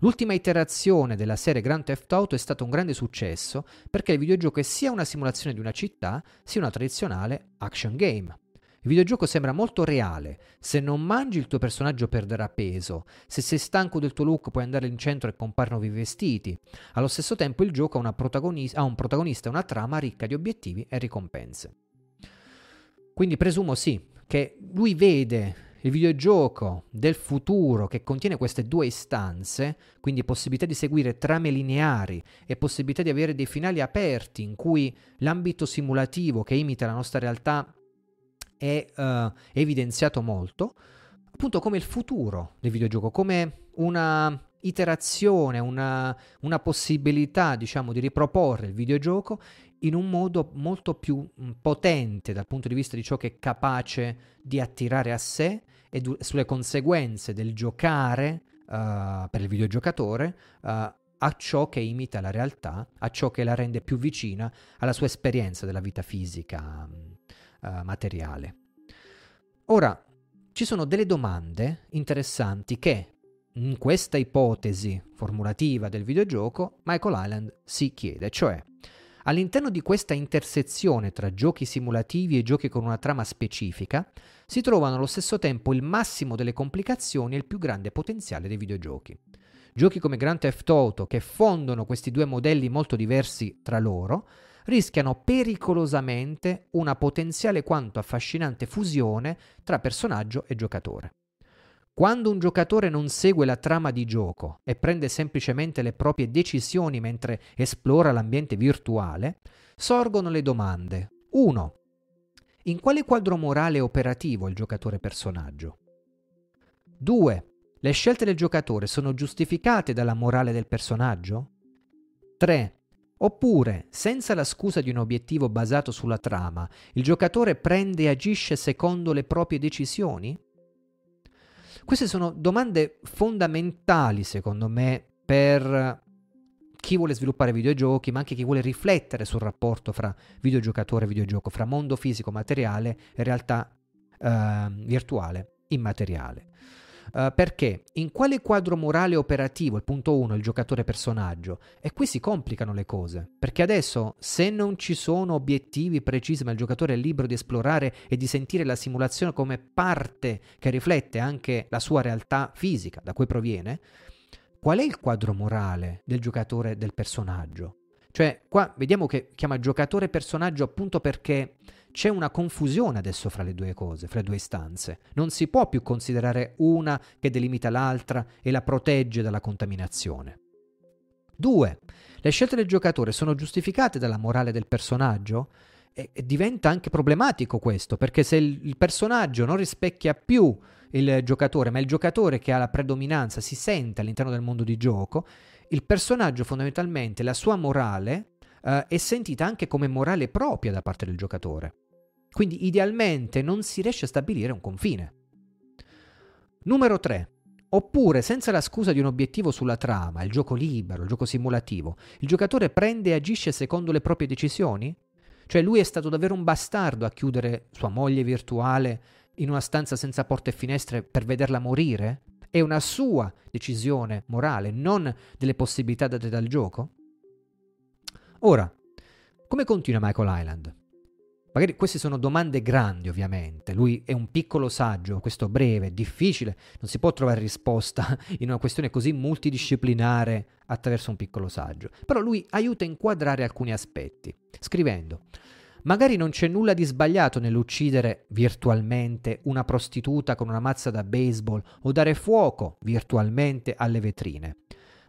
L'ultima iterazione della serie Grand Theft Auto è stato un grande successo perché il videogioco è sia una simulazione di una città sia una tradizionale action game. Il videogioco sembra molto reale. Se non mangi il tuo personaggio perderà peso. Se sei stanco del tuo look puoi andare in centro e comprare nuovi vestiti. Allo stesso tempo il gioco ha, protagonista, ha un protagonista e una trama ricca di obiettivi e ricompense. Quindi presumo sì, che lui vede il videogioco del futuro che contiene queste due istanze, quindi possibilità di seguire trame lineari e possibilità di avere dei finali aperti in cui l'ambito simulativo che imita la nostra realtà è uh, evidenziato molto, appunto come il futuro del videogioco, come una iterazione, una, una possibilità, diciamo, di riproporre il videogioco in un modo molto più mm, potente dal punto di vista di ciò che è capace di attirare a sé e du- sulle conseguenze del giocare uh, per il videogiocatore uh, a ciò che imita la realtà, a ciò che la rende più vicina alla sua esperienza della vita fisica uh, materiale. Ora, ci sono delle domande interessanti che in questa ipotesi formulativa del videogioco Michael Island si chiede, cioè all'interno di questa intersezione tra giochi simulativi e giochi con una trama specifica si trovano allo stesso tempo il massimo delle complicazioni e il più grande potenziale dei videogiochi. Giochi come Grand Theft Auto, che fondono questi due modelli molto diversi tra loro, rischiano pericolosamente una potenziale quanto affascinante fusione tra personaggio e giocatore. Quando un giocatore non segue la trama di gioco e prende semplicemente le proprie decisioni mentre esplora l'ambiente virtuale, sorgono le domande. 1. In quale quadro morale e operativo il giocatore personaggio? 2. Le scelte del giocatore sono giustificate dalla morale del personaggio? 3. Oppure, senza la scusa di un obiettivo basato sulla trama, il giocatore prende e agisce secondo le proprie decisioni? Queste sono domande fondamentali, secondo me, per chi vuole sviluppare videogiochi, ma anche chi vuole riflettere sul rapporto fra videogiocatore e videogioco, fra mondo fisico materiale e realtà uh, virtuale immateriale. Uh, perché in quale quadro morale operativo, il punto 1, il giocatore personaggio? E qui si complicano le cose, perché adesso se non ci sono obiettivi precisi, ma il giocatore è libero di esplorare e di sentire la simulazione come parte che riflette anche la sua realtà fisica, da cui proviene, qual è il quadro morale del giocatore del personaggio? Cioè, qua vediamo che chiama giocatore personaggio appunto perché c'è una confusione adesso fra le due cose, fra le due istanze. Non si può più considerare una che delimita l'altra e la protegge dalla contaminazione. 2. Le scelte del giocatore sono giustificate dalla morale del personaggio? E, diventa anche problematico questo, perché se il, personaggio non rispecchia più il giocatore, ma il giocatore che ha la predominanza, si sente all'interno del mondo di gioco, il personaggio fondamentalmente, la sua morale, Uh, è sentita anche come morale propria da parte del giocatore. Quindi idealmente non si riesce a stabilire un confine. Numero 3. Oppure, senza la scusa di un obiettivo sulla trama, il gioco libero, il gioco simulativo, il giocatore prende e agisce secondo le proprie decisioni? Cioè lui è stato davvero un bastardo a chiudere sua moglie virtuale in una stanza senza porte e finestre per vederla morire? È una sua decisione morale, non delle possibilità date dal gioco? Ora, come continua Michael Island? Magari queste sono domande grandi, ovviamente. Lui è un piccolo saggio, questo breve, difficile, non si può trovare risposta in una questione così multidisciplinare attraverso un piccolo saggio. Però lui aiuta a inquadrare alcuni aspetti, scrivendo: Magari non c'è nulla di sbagliato nell'uccidere virtualmente una prostituta con una mazza da baseball o dare fuoco virtualmente alle vetrine.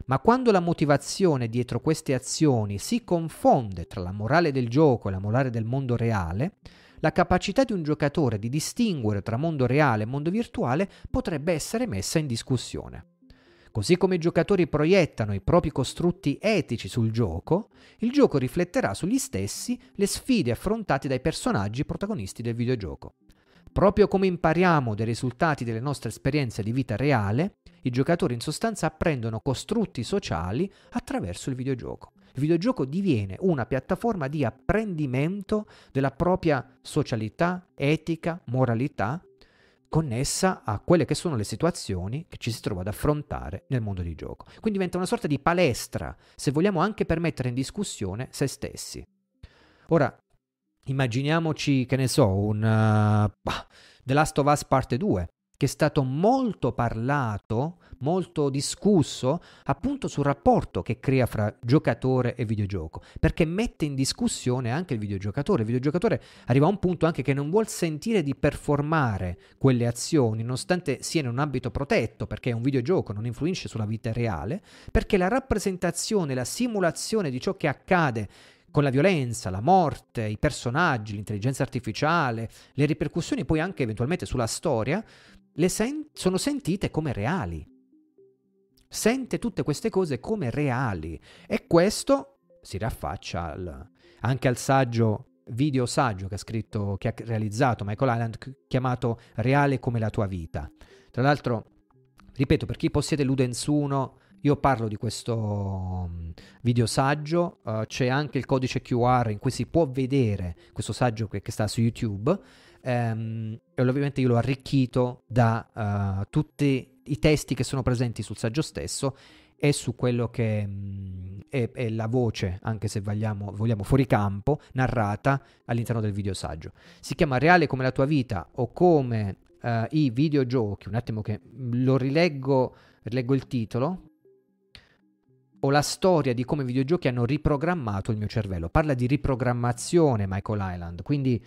Ma quando la motivazione dietro queste azioni si confonde tra la morale del gioco e la morale del mondo reale, la capacità di un giocatore di distinguere tra mondo reale e mondo virtuale potrebbe essere messa in discussione. Così come i giocatori proiettano i propri costrutti etici sul gioco, il gioco rifletterà sugli stessi le sfide affrontate dai personaggi protagonisti del videogioco. Proprio come impariamo dai risultati delle nostre esperienze di vita reale, i giocatori in sostanza apprendono costrutti sociali attraverso il videogioco. Il videogioco diviene una piattaforma di apprendimento della propria socialità, etica, moralità, connessa a quelle che sono le situazioni che ci si trova ad affrontare nel mondo di gioco. Quindi diventa una sorta di palestra, se vogliamo anche per mettere in discussione se stessi. Ora, immaginiamoci, che ne so, un uh, The Last of Us parte 2, che è stato molto parlato, molto discusso appunto sul rapporto che crea fra giocatore e videogioco, perché mette in discussione anche il videogiocatore. Il videogiocatore arriva a un punto anche che non vuol sentire di performare quelle azioni, nonostante sia in un ambito protetto, perché è un videogioco, non influisce sulla vita reale, perché la rappresentazione, la simulazione di ciò che accade con la violenza, la morte, i personaggi, l'intelligenza artificiale, le ripercussioni poi anche eventualmente sulla storia, sen- sono sentite come reali. Sente tutte queste cose come reali e questo si raffaccia al, anche al saggio video saggio che ha scritto, che ha realizzato Michael Island, chiamato Reale come la tua vita. Tra l'altro, ripeto, per chi possiede Ludens 1, io parlo di questo mm, video saggio, uh, c'è anche il codice QR in cui si può vedere questo saggio che, che sta su YouTube ehm, e ovviamente io l'ho arricchito da uh, tutti i testi che sono presenti sul saggio stesso e su quello che mh, mm, è, è, la voce, anche se vogliamo, vogliamo fuori campo, narrata all'interno del video saggio. Si chiama Reale come la tua vita o come uh, i videogiochi, un attimo che lo rileggo, rileggo il titolo, o la storia di come i videogiochi hanno riprogrammato il mio cervello. Parla di riprogrammazione Michael Island, quindi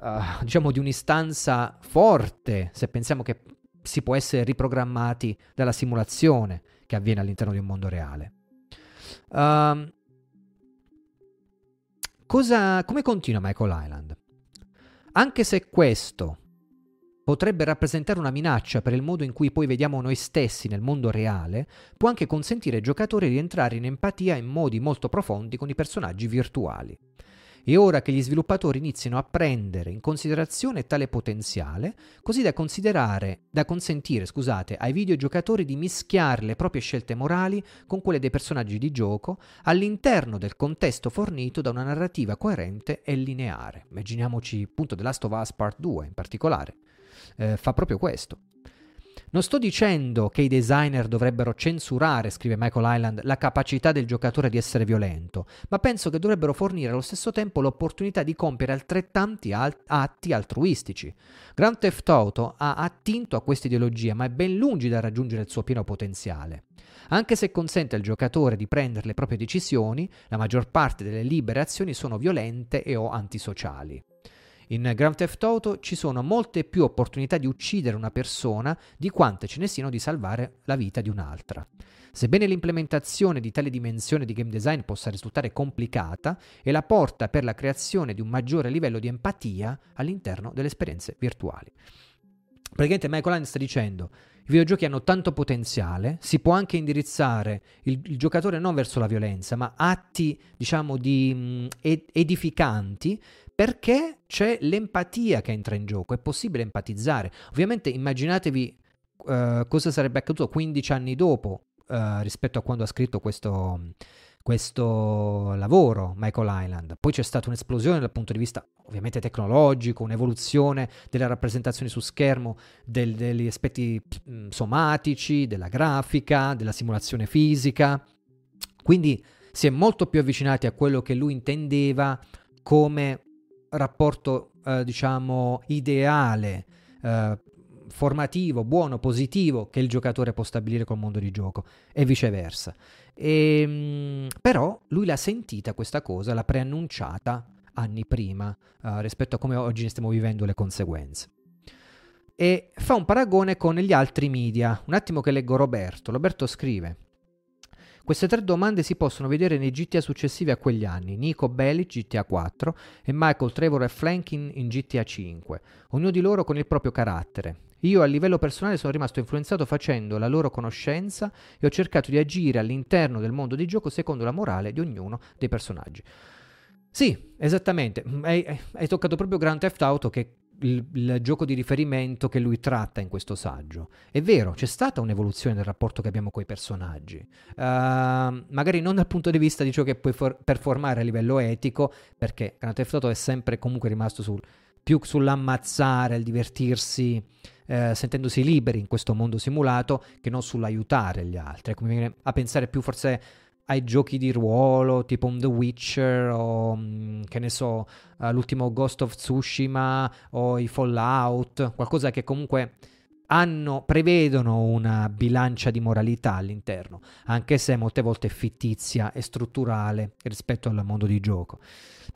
uh, diciamo di un'istanza forte, se pensiamo che si può essere riprogrammati dalla simulazione che avviene all'interno di un mondo reale. Uh, cosa, come continua Michael Island? Anche se questo potrebbe rappresentare una minaccia per il modo in cui poi vediamo noi stessi nel mondo reale, può anche consentire ai giocatori di entrare in empatia in modi molto profondi con i personaggi virtuali. È ora che gli sviluppatori iniziano a prendere in considerazione tale potenziale, così da, da consentire scusate, ai videogiocatori di mischiare le proprie scelte morali con quelle dei personaggi di gioco all'interno del contesto fornito da una narrativa coerente e lineare. Immaginiamoci appunto The Last of Us Part 2 in particolare. Eh, fa proprio questo. Non sto dicendo che i designer dovrebbero censurare, scrive Michael Island, la capacità del giocatore di essere violento, ma penso che dovrebbero fornire allo stesso tempo l'opportunità di compiere altrettanti al- atti altruistici. Grand Theft Auto ha attinto a questa ideologia, ma è ben lungi da raggiungere il suo pieno potenziale. Anche se consente al giocatore di prendere le proprie decisioni, la maggior parte delle libere azioni sono violente e o antisociali. In Grand Theft Auto ci sono molte più opportunità di uccidere una persona di quante ce ne siano di salvare la vita di un'altra. Sebbene l'implementazione di tale dimensione di game design possa risultare complicata, è la porta per la creazione di un maggiore livello di empatia all'interno delle esperienze virtuali. Praticamente Michael Land sta dicendo i videogiochi hanno tanto potenziale, si può anche indirizzare il, il giocatore non verso la violenza, ma atti, diciamo, di, mh, edificanti perché c'è l'empatia che entra in gioco, è possibile empatizzare. Ovviamente immaginatevi uh, cosa sarebbe accaduto 15 anni dopo uh, rispetto a quando ha scritto questo, questo lavoro, Michael Island. Poi c'è stata un'esplosione dal punto di vista ovviamente tecnologico, un'evoluzione delle rappresentazioni su schermo, del, degli aspetti mm, somatici, della grafica, della simulazione fisica. Quindi si è molto più avvicinati a quello che lui intendeva come rapporto, eh, diciamo, ideale, eh, formativo, buono, positivo che il giocatore può stabilire col mondo di gioco e viceversa. E, ehm, però lui l'ha sentita questa cosa, l'ha preannunciata anni prima uh, rispetto a come oggi ne stiamo vivendo le conseguenze. E fa un paragone con gli altri media. Un attimo che leggo Roberto. Roberto scrive: queste tre domande si possono vedere nei GTA successivi a quegli anni, Nico Bellic GTA 4 e Michael Trevor e Flankin in GTA 5, ognuno di loro con il proprio carattere. Io a livello personale sono rimasto influenzato facendo la loro conoscenza e ho cercato di agire all'interno del mondo di gioco secondo la morale di ognuno dei personaggi. Sì, esattamente, hai, hai toccato proprio Grand Theft Auto che il, il, gioco di riferimento che lui tratta in questo saggio. È vero, c'è stata un'evoluzione del rapporto che abbiamo con i personaggi, uh, magari non dal punto di vista di ciò che puoi for- performare a livello etico, perché Grand Theft Auto è sempre comunque rimasto sul, più sull'ammazzare, il divertirsi, eh, sentendosi liberi in questo mondo simulato, che non sull'aiutare gli altri. Come viene a pensare più forse ai giochi di ruolo tipo The Witcher o mm, che ne so, uh, l'ultimo Ghost of Tsushima o i Fallout, qualcosa che comunque hanno, prevedono una bilancia di moralità all'interno, anche se molte volte è fittizia e strutturale rispetto al mondo di gioco.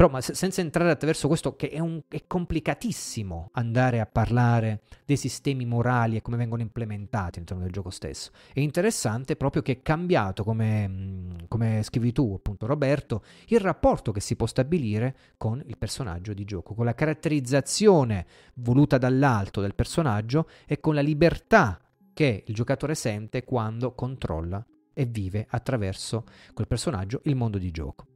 Però ma se, senza entrare attraverso questo, che è, un, è, complicatissimo andare a parlare dei sistemi morali e come vengono implementati all'interno del gioco stesso. È interessante proprio che è cambiato, come, mm, come scrivi tu appunto Roberto, il rapporto che si può stabilire con il personaggio di gioco, con la caratterizzazione voluta dall'alto del personaggio e con la libertà che il giocatore sente quando controlla e vive attraverso quel personaggio il mondo di gioco.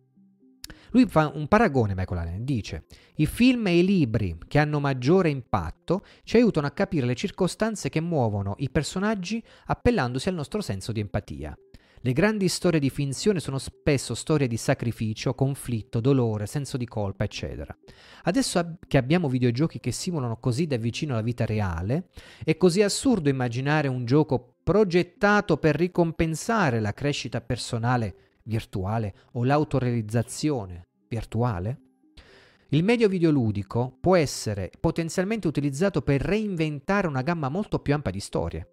Lui fa un paragone, Michael Allen, dice i film e i libri che hanno maggiore impatto ci aiutano a capire le circostanze che muovono i personaggi appellandosi al nostro senso di empatia. Le grandi storie di finzione sono spesso storie di sacrificio, conflitto, dolore, senso di colpa, eccetera. Adesso che abbiamo videogiochi che simulano così da vicino la vita reale, è così assurdo immaginare un gioco progettato per ricompensare la crescita personale virtuale o l'autorealizzazione virtuale? Il medio videoludico può essere potenzialmente utilizzato per reinventare una gamma molto più ampia di storie.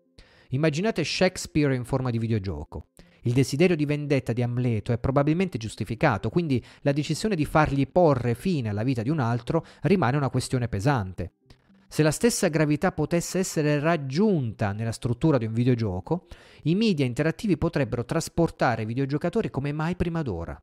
Immaginate Shakespeare in forma di videogioco. Il desiderio di vendetta di Amleto è probabilmente giustificato, quindi la decisione di fargli porre fine alla vita di un altro rimane una questione pesante. Se la stessa gravità potesse essere raggiunta nella struttura di un videogioco, i media interattivi potrebbero trasportare i videogiocatori come mai prima d'ora.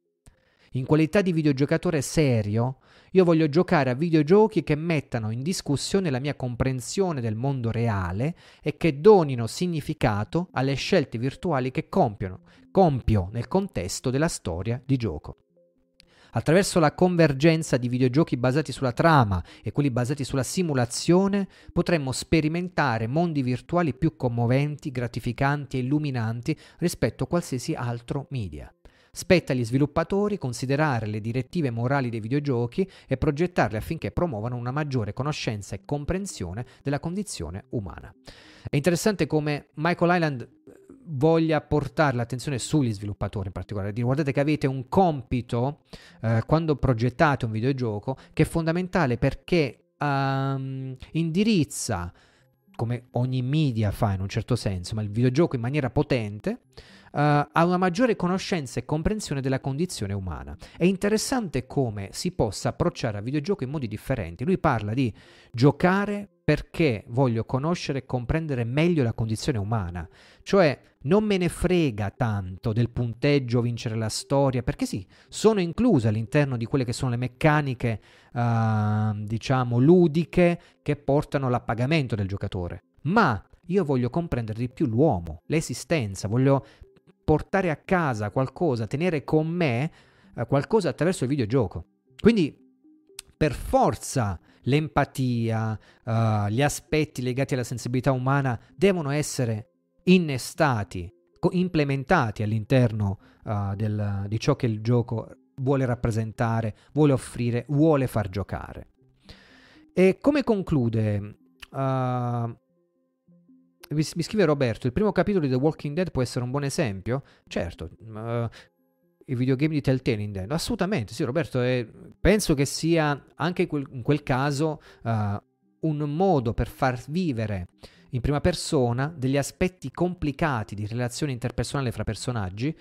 In qualità di videogiocatore serio, io voglio giocare a videogiochi che mettano in discussione la mia comprensione del mondo reale e che donino significato alle scelte virtuali che compiono, compio nel contesto della storia di gioco. Attraverso la convergenza di videogiochi basati sulla trama e quelli basati sulla simulazione, potremmo sperimentare mondi virtuali più commoventi, gratificanti e illuminanti rispetto a qualsiasi altro media. Spetta agli sviluppatori considerare le direttive morali dei videogiochi e progettarle affinché promuovano una maggiore conoscenza e comprensione della condizione umana. È interessante come Michael Island voglia portare l'attenzione sugli sviluppatori in particolare, dire guardate che avete un compito eh, quando progettate un videogioco che è fondamentale perché um, indirizza, come ogni media fa in un certo senso, ma il videogioco in maniera potente, a una maggiore conoscenza e comprensione della condizione umana. È interessante come si possa approcciare al videogioco in modi differenti. Lui parla di giocare perché voglio conoscere e comprendere meglio la condizione umana. Cioè, non me ne frega tanto del punteggio, vincere la storia, perché sì, sono incluse all'interno di quelle che sono le meccaniche, uh, diciamo, ludiche che portano all'appagamento del giocatore. Ma io voglio comprendere di più l'uomo, l'esistenza, voglio portare a casa qualcosa, tenere con me uh, qualcosa attraverso il videogioco. Quindi, per forza, l'empatia, uh, gli aspetti legati alla sensibilità umana devono essere innestati, implementati all'interno uh, del, di ciò che il gioco vuole rappresentare, vuole offrire, vuole far giocare. E come conclude? Uh, mi, scrive Roberto, il primo capitolo di The Walking Dead può essere un buon esempio? Certo, uh, i videogame di Telltale intendo. Assolutamente, sì Roberto, eh, penso che sia anche quel, in quel caso uh, un modo per far vivere in prima persona degli aspetti complicati di relazione interpersonale fra personaggi,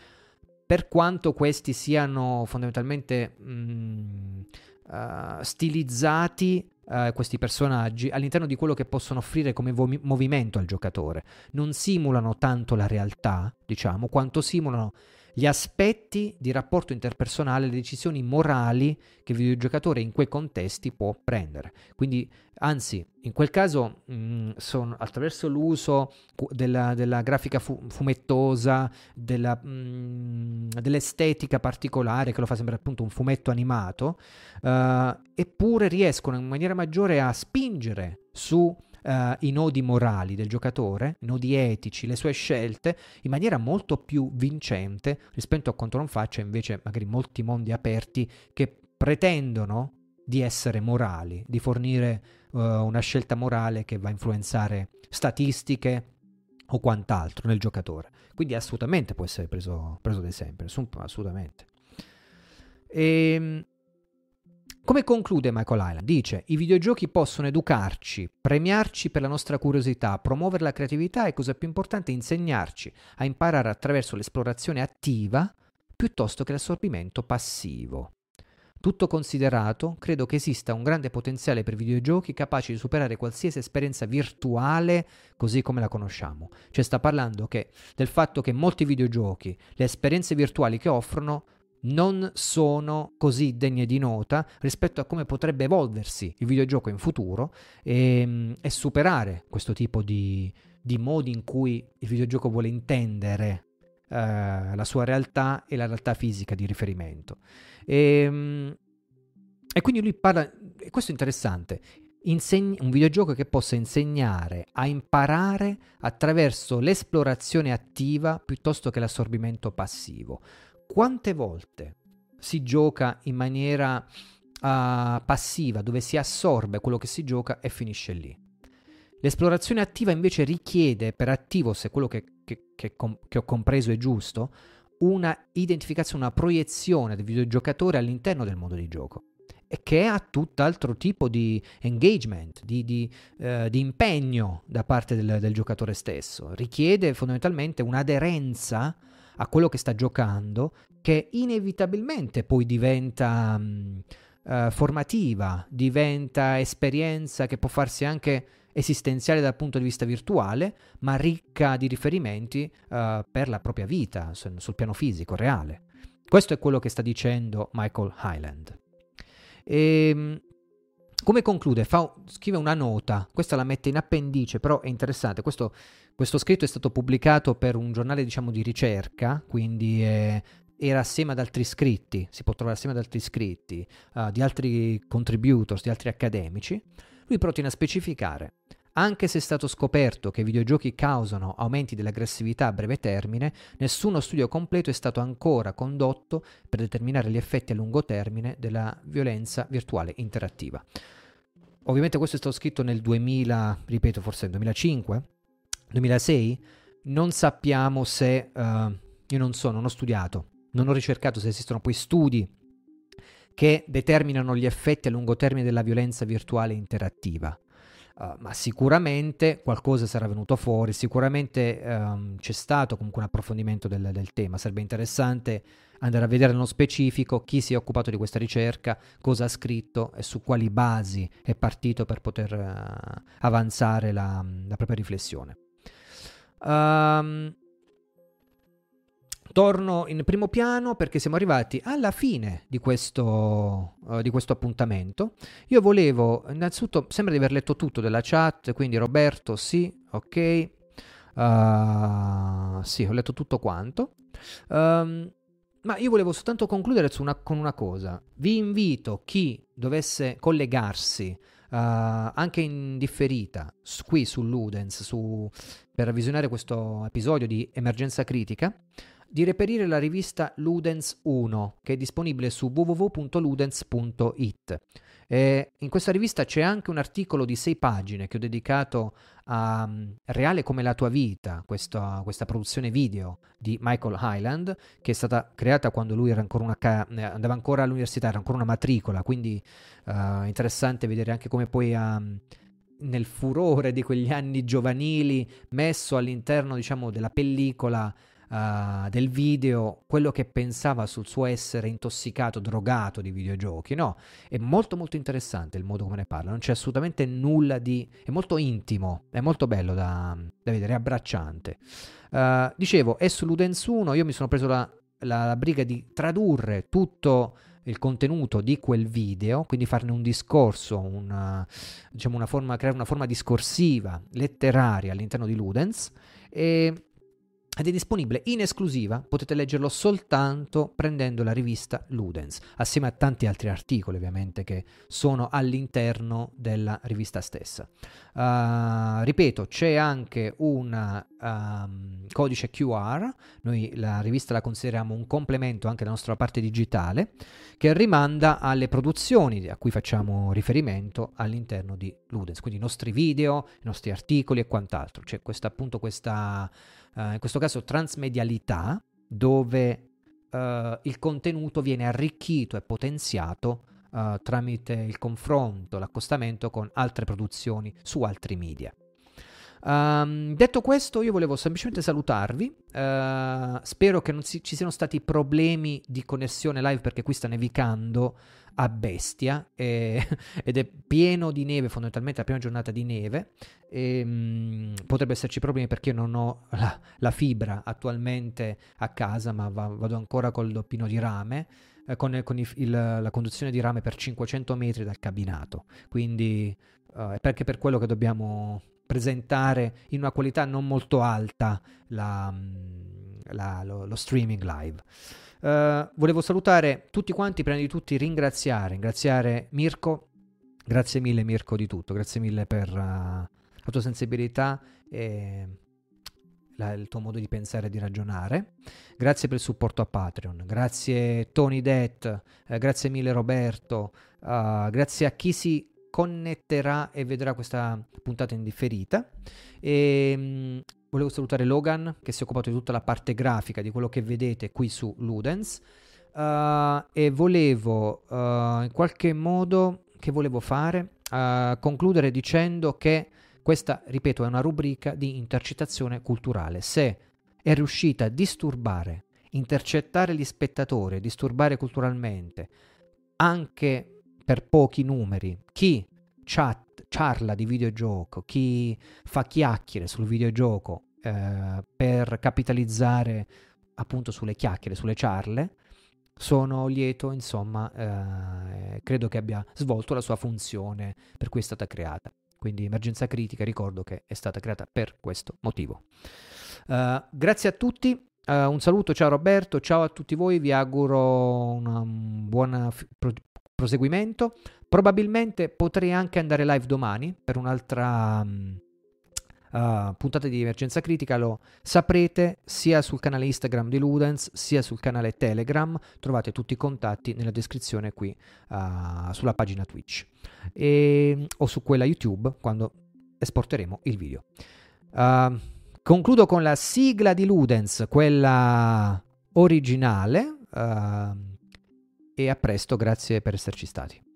per quanto questi siano fondamentalmente mh, mm, uh, stilizzati Uh, questi personaggi all'interno di quello che possono offrire come vo- movimento al giocatore. Non simulano tanto la realtà, diciamo, quanto simulano gli aspetti di rapporto interpersonale, le decisioni morali che il videogiocatore in quei contesti può prendere. Quindi, anzi, in quel caso, mh, mm, sono, attraverso l'uso della, della grafica fu- fumettosa, della, mh, mm, dell'estetica particolare che lo fa sembrare appunto un fumetto animato, uh, eppure riescono in maniera maggiore a spingere su uh, i nodi morali del giocatore, i nodi etici, le sue scelte, in maniera molto più vincente rispetto a quanto non faccia invece magari molti mondi aperti che pretendono di essere morali, di fornire uh, una scelta morale che va a influenzare statistiche o quant'altro nel giocatore. Quindi assolutamente può essere preso, preso ad esempio, assolutamente. E, ehm, come conclude Michael Island? Dice: I videogiochi possono educarci, premiarci per la nostra curiosità, promuovere la creatività e, cosa più importante, insegnarci a imparare attraverso l'esplorazione attiva piuttosto che l'assorbimento passivo. Tutto considerato, credo che esista un grande potenziale per videogiochi capaci di superare qualsiasi esperienza virtuale così come la conosciamo. Cioè sta parlando che, del fatto che molti videogiochi, le esperienze virtuali che offrono, non sono così degne di nota rispetto a come potrebbe evolversi il videogioco in futuro e, ehm, e superare questo tipo di, di, modi in cui il videogioco vuole intendere uh, la sua realtà e la realtà fisica di riferimento. E, ehm, e quindi lui parla, e questo è interessante, insegni, un videogioco che possa insegnare a imparare attraverso l'esplorazione attiva piuttosto che l'assorbimento passivo. Quante volte si gioca in maniera uh, passiva, dove si assorbe quello che si gioca e finisce lì? L'esplorazione attiva invece richiede per attivo, se quello che, che, che, che ho compreso è giusto, una identificazione, una proiezione del videogiocatore all'interno del mondo di gioco e che ha tutt'altro tipo di engagement, di, di, eh, di impegno da parte del, del, giocatore stesso. Richiede fondamentalmente un'aderenza a quello che sta giocando che inevitabilmente poi diventa mh, uh, formativa, diventa esperienza che può farsi anche esistenziale dal punto di vista virtuale, ma ricca di riferimenti uh, per la propria vita, sul, sul piano fisico, reale. Questo è quello che sta dicendo Michael Highland. E, ehm, come conclude? Fa, scrive una nota, questa la mette in appendice, però è interessante. Questo, questo scritto è stato pubblicato per un giornale, diciamo, di ricerca, quindi è, era assieme ad altri scritti, si può trovare assieme ad altri scritti, uh, di altri contributors, di altri accademici. Lui però tiene a specificare anche se è stato scoperto che i videogiochi causano aumenti dell'aggressività a breve termine, nessuno studio completo è stato ancora condotto per determinare gli effetti a lungo termine della violenza virtuale interattiva. Ovviamente questo è stato scritto nel 2000, ripeto, forse nel 2005, 2006. Non sappiamo se... Uh, io non so, non ho studiato, non ho ricercato se esistono poi studi che determinano gli effetti a lungo termine della violenza virtuale interattiva. Uh, ma sicuramente qualcosa sarà venuto fuori, sicuramente um, c'è stato comunque un approfondimento del, del, tema, sarebbe interessante andare a vedere nello specifico chi si è occupato di questa ricerca, cosa ha scritto e su quali basi è partito per poter uh, avanzare la, la, propria riflessione. Um, torno in primo piano perché siamo arrivati alla fine di questo, uh, di questo, appuntamento. Io volevo, innanzitutto, sembra di aver letto tutto della chat, quindi Roberto, sì, ok. Uh, sì, ho letto tutto quanto. Um, ma io volevo soltanto concludere una, con una cosa. Vi invito chi dovesse collegarsi uh, anche in differita qui su Ludens su, per visionare questo episodio di Emergenza Critica di reperire la rivista Ludens 1 che è disponibile su www.ludens.it. E in questa rivista c'è anche un articolo di sei pagine che ho dedicato a um, Reale come la tua vita, questa, questa, produzione video di Michael Highland, che è stata creata quando lui ancora ca- eh, andava ancora all'università, era ancora una matricola, quindi uh, interessante vedere anche come poi ha... Um, nel furore di quegli anni giovanili messo all'interno diciamo della pellicola uh, del video quello che pensava sul suo essere intossicato, drogato di videogiochi, no? È molto molto interessante il modo come ne parla, non c'è assolutamente nulla di... è molto intimo, è molto bello da, da vedere, è abbracciante. Uh, dicevo, è su Ludens 1, io mi sono preso la, la, la briga di tradurre tutto il contenuto di quel video, quindi farne un discorso, una, diciamo una forma, creare una forma discorsiva, letteraria all'interno di Ludens e ed è disponibile in esclusiva, potete leggerlo soltanto prendendo la rivista Ludens, assieme a tanti altri articoli ovviamente che sono all'interno della rivista stessa. Uh, ripeto, c'è anche un um, codice QR, noi la rivista la consideriamo un complemento anche della nostra parte digitale, che rimanda alle produzioni a cui facciamo riferimento all'interno di Ludens, quindi i nostri video, i nostri articoli e quant'altro. C'è questa, appunto questa uh, in questo caso transmedialità, dove uh, il contenuto viene arricchito e potenziato uh, tramite il confronto, l'accostamento con altre produzioni su altri media. Um, detto questo, io volevo semplicemente salutarvi. Uh, spero che non si, ci siano stati problemi di connessione live perché qui sta nevicando a bestia e, ed è pieno di neve, fondamentalmente la prima giornata di neve. E, um, potrebbe esserci problemi perché io non ho la, la fibra attualmente a casa, ma va, vado ancora col doppino di rame. Eh, con, con il, il, la conduzione di rame per 500 metri dal cabinato. Quindi uh, è perché per quello che dobbiamo presentare in una qualità non molto alta la, mm, la, lo, lo, streaming live. Uh, volevo salutare tutti quanti, prima di tutti ringraziare, ringraziare Mirko, grazie mille Mirko di tutto, grazie mille per uh, la tua sensibilità e la, il tuo modo di pensare e di ragionare. Grazie per il supporto a Patreon, grazie Tony Det, eh, grazie mille Roberto, uh, grazie a chi si connetterà e vedrà questa puntata in differita. E, mh, mm, volevo salutare Logan che si è occupato di tutta la parte grafica di quello che vedete qui su Ludens. Uh, e volevo uh, in qualche modo che volevo fare uh, concludere dicendo che questa, ripeto, è una rubrica di intercettazione culturale. Se è riuscita a disturbare, intercettare gli spettatori, disturbare culturalmente, anche per pochi numeri, chi chat, charla di videogioco, chi fa chiacchiere sul videogioco eh, per capitalizzare appunto sulle chiacchiere, sulle charle, sono lieto, insomma, eh, credo che abbia svolto la sua funzione per cui è stata creata. Quindi emergenza critica, ricordo che è stata creata per questo motivo. Uh, grazie a tutti, uh, un saluto, ciao Roberto, ciao a tutti voi, vi auguro un buon f- pro- proseguimento. Probabilmente potrei anche andare live domani per un'altra... Um, uh, puntata di emergenza critica lo saprete sia sul canale Instagram di Ludens sia sul canale Telegram. Trovate tutti i contatti nella descrizione qui uh, sulla pagina Twitch e, o su quella YouTube quando esporteremo il video. Uh, concludo con la sigla di Ludens, quella originale. e a presto, grazie per esserci stati.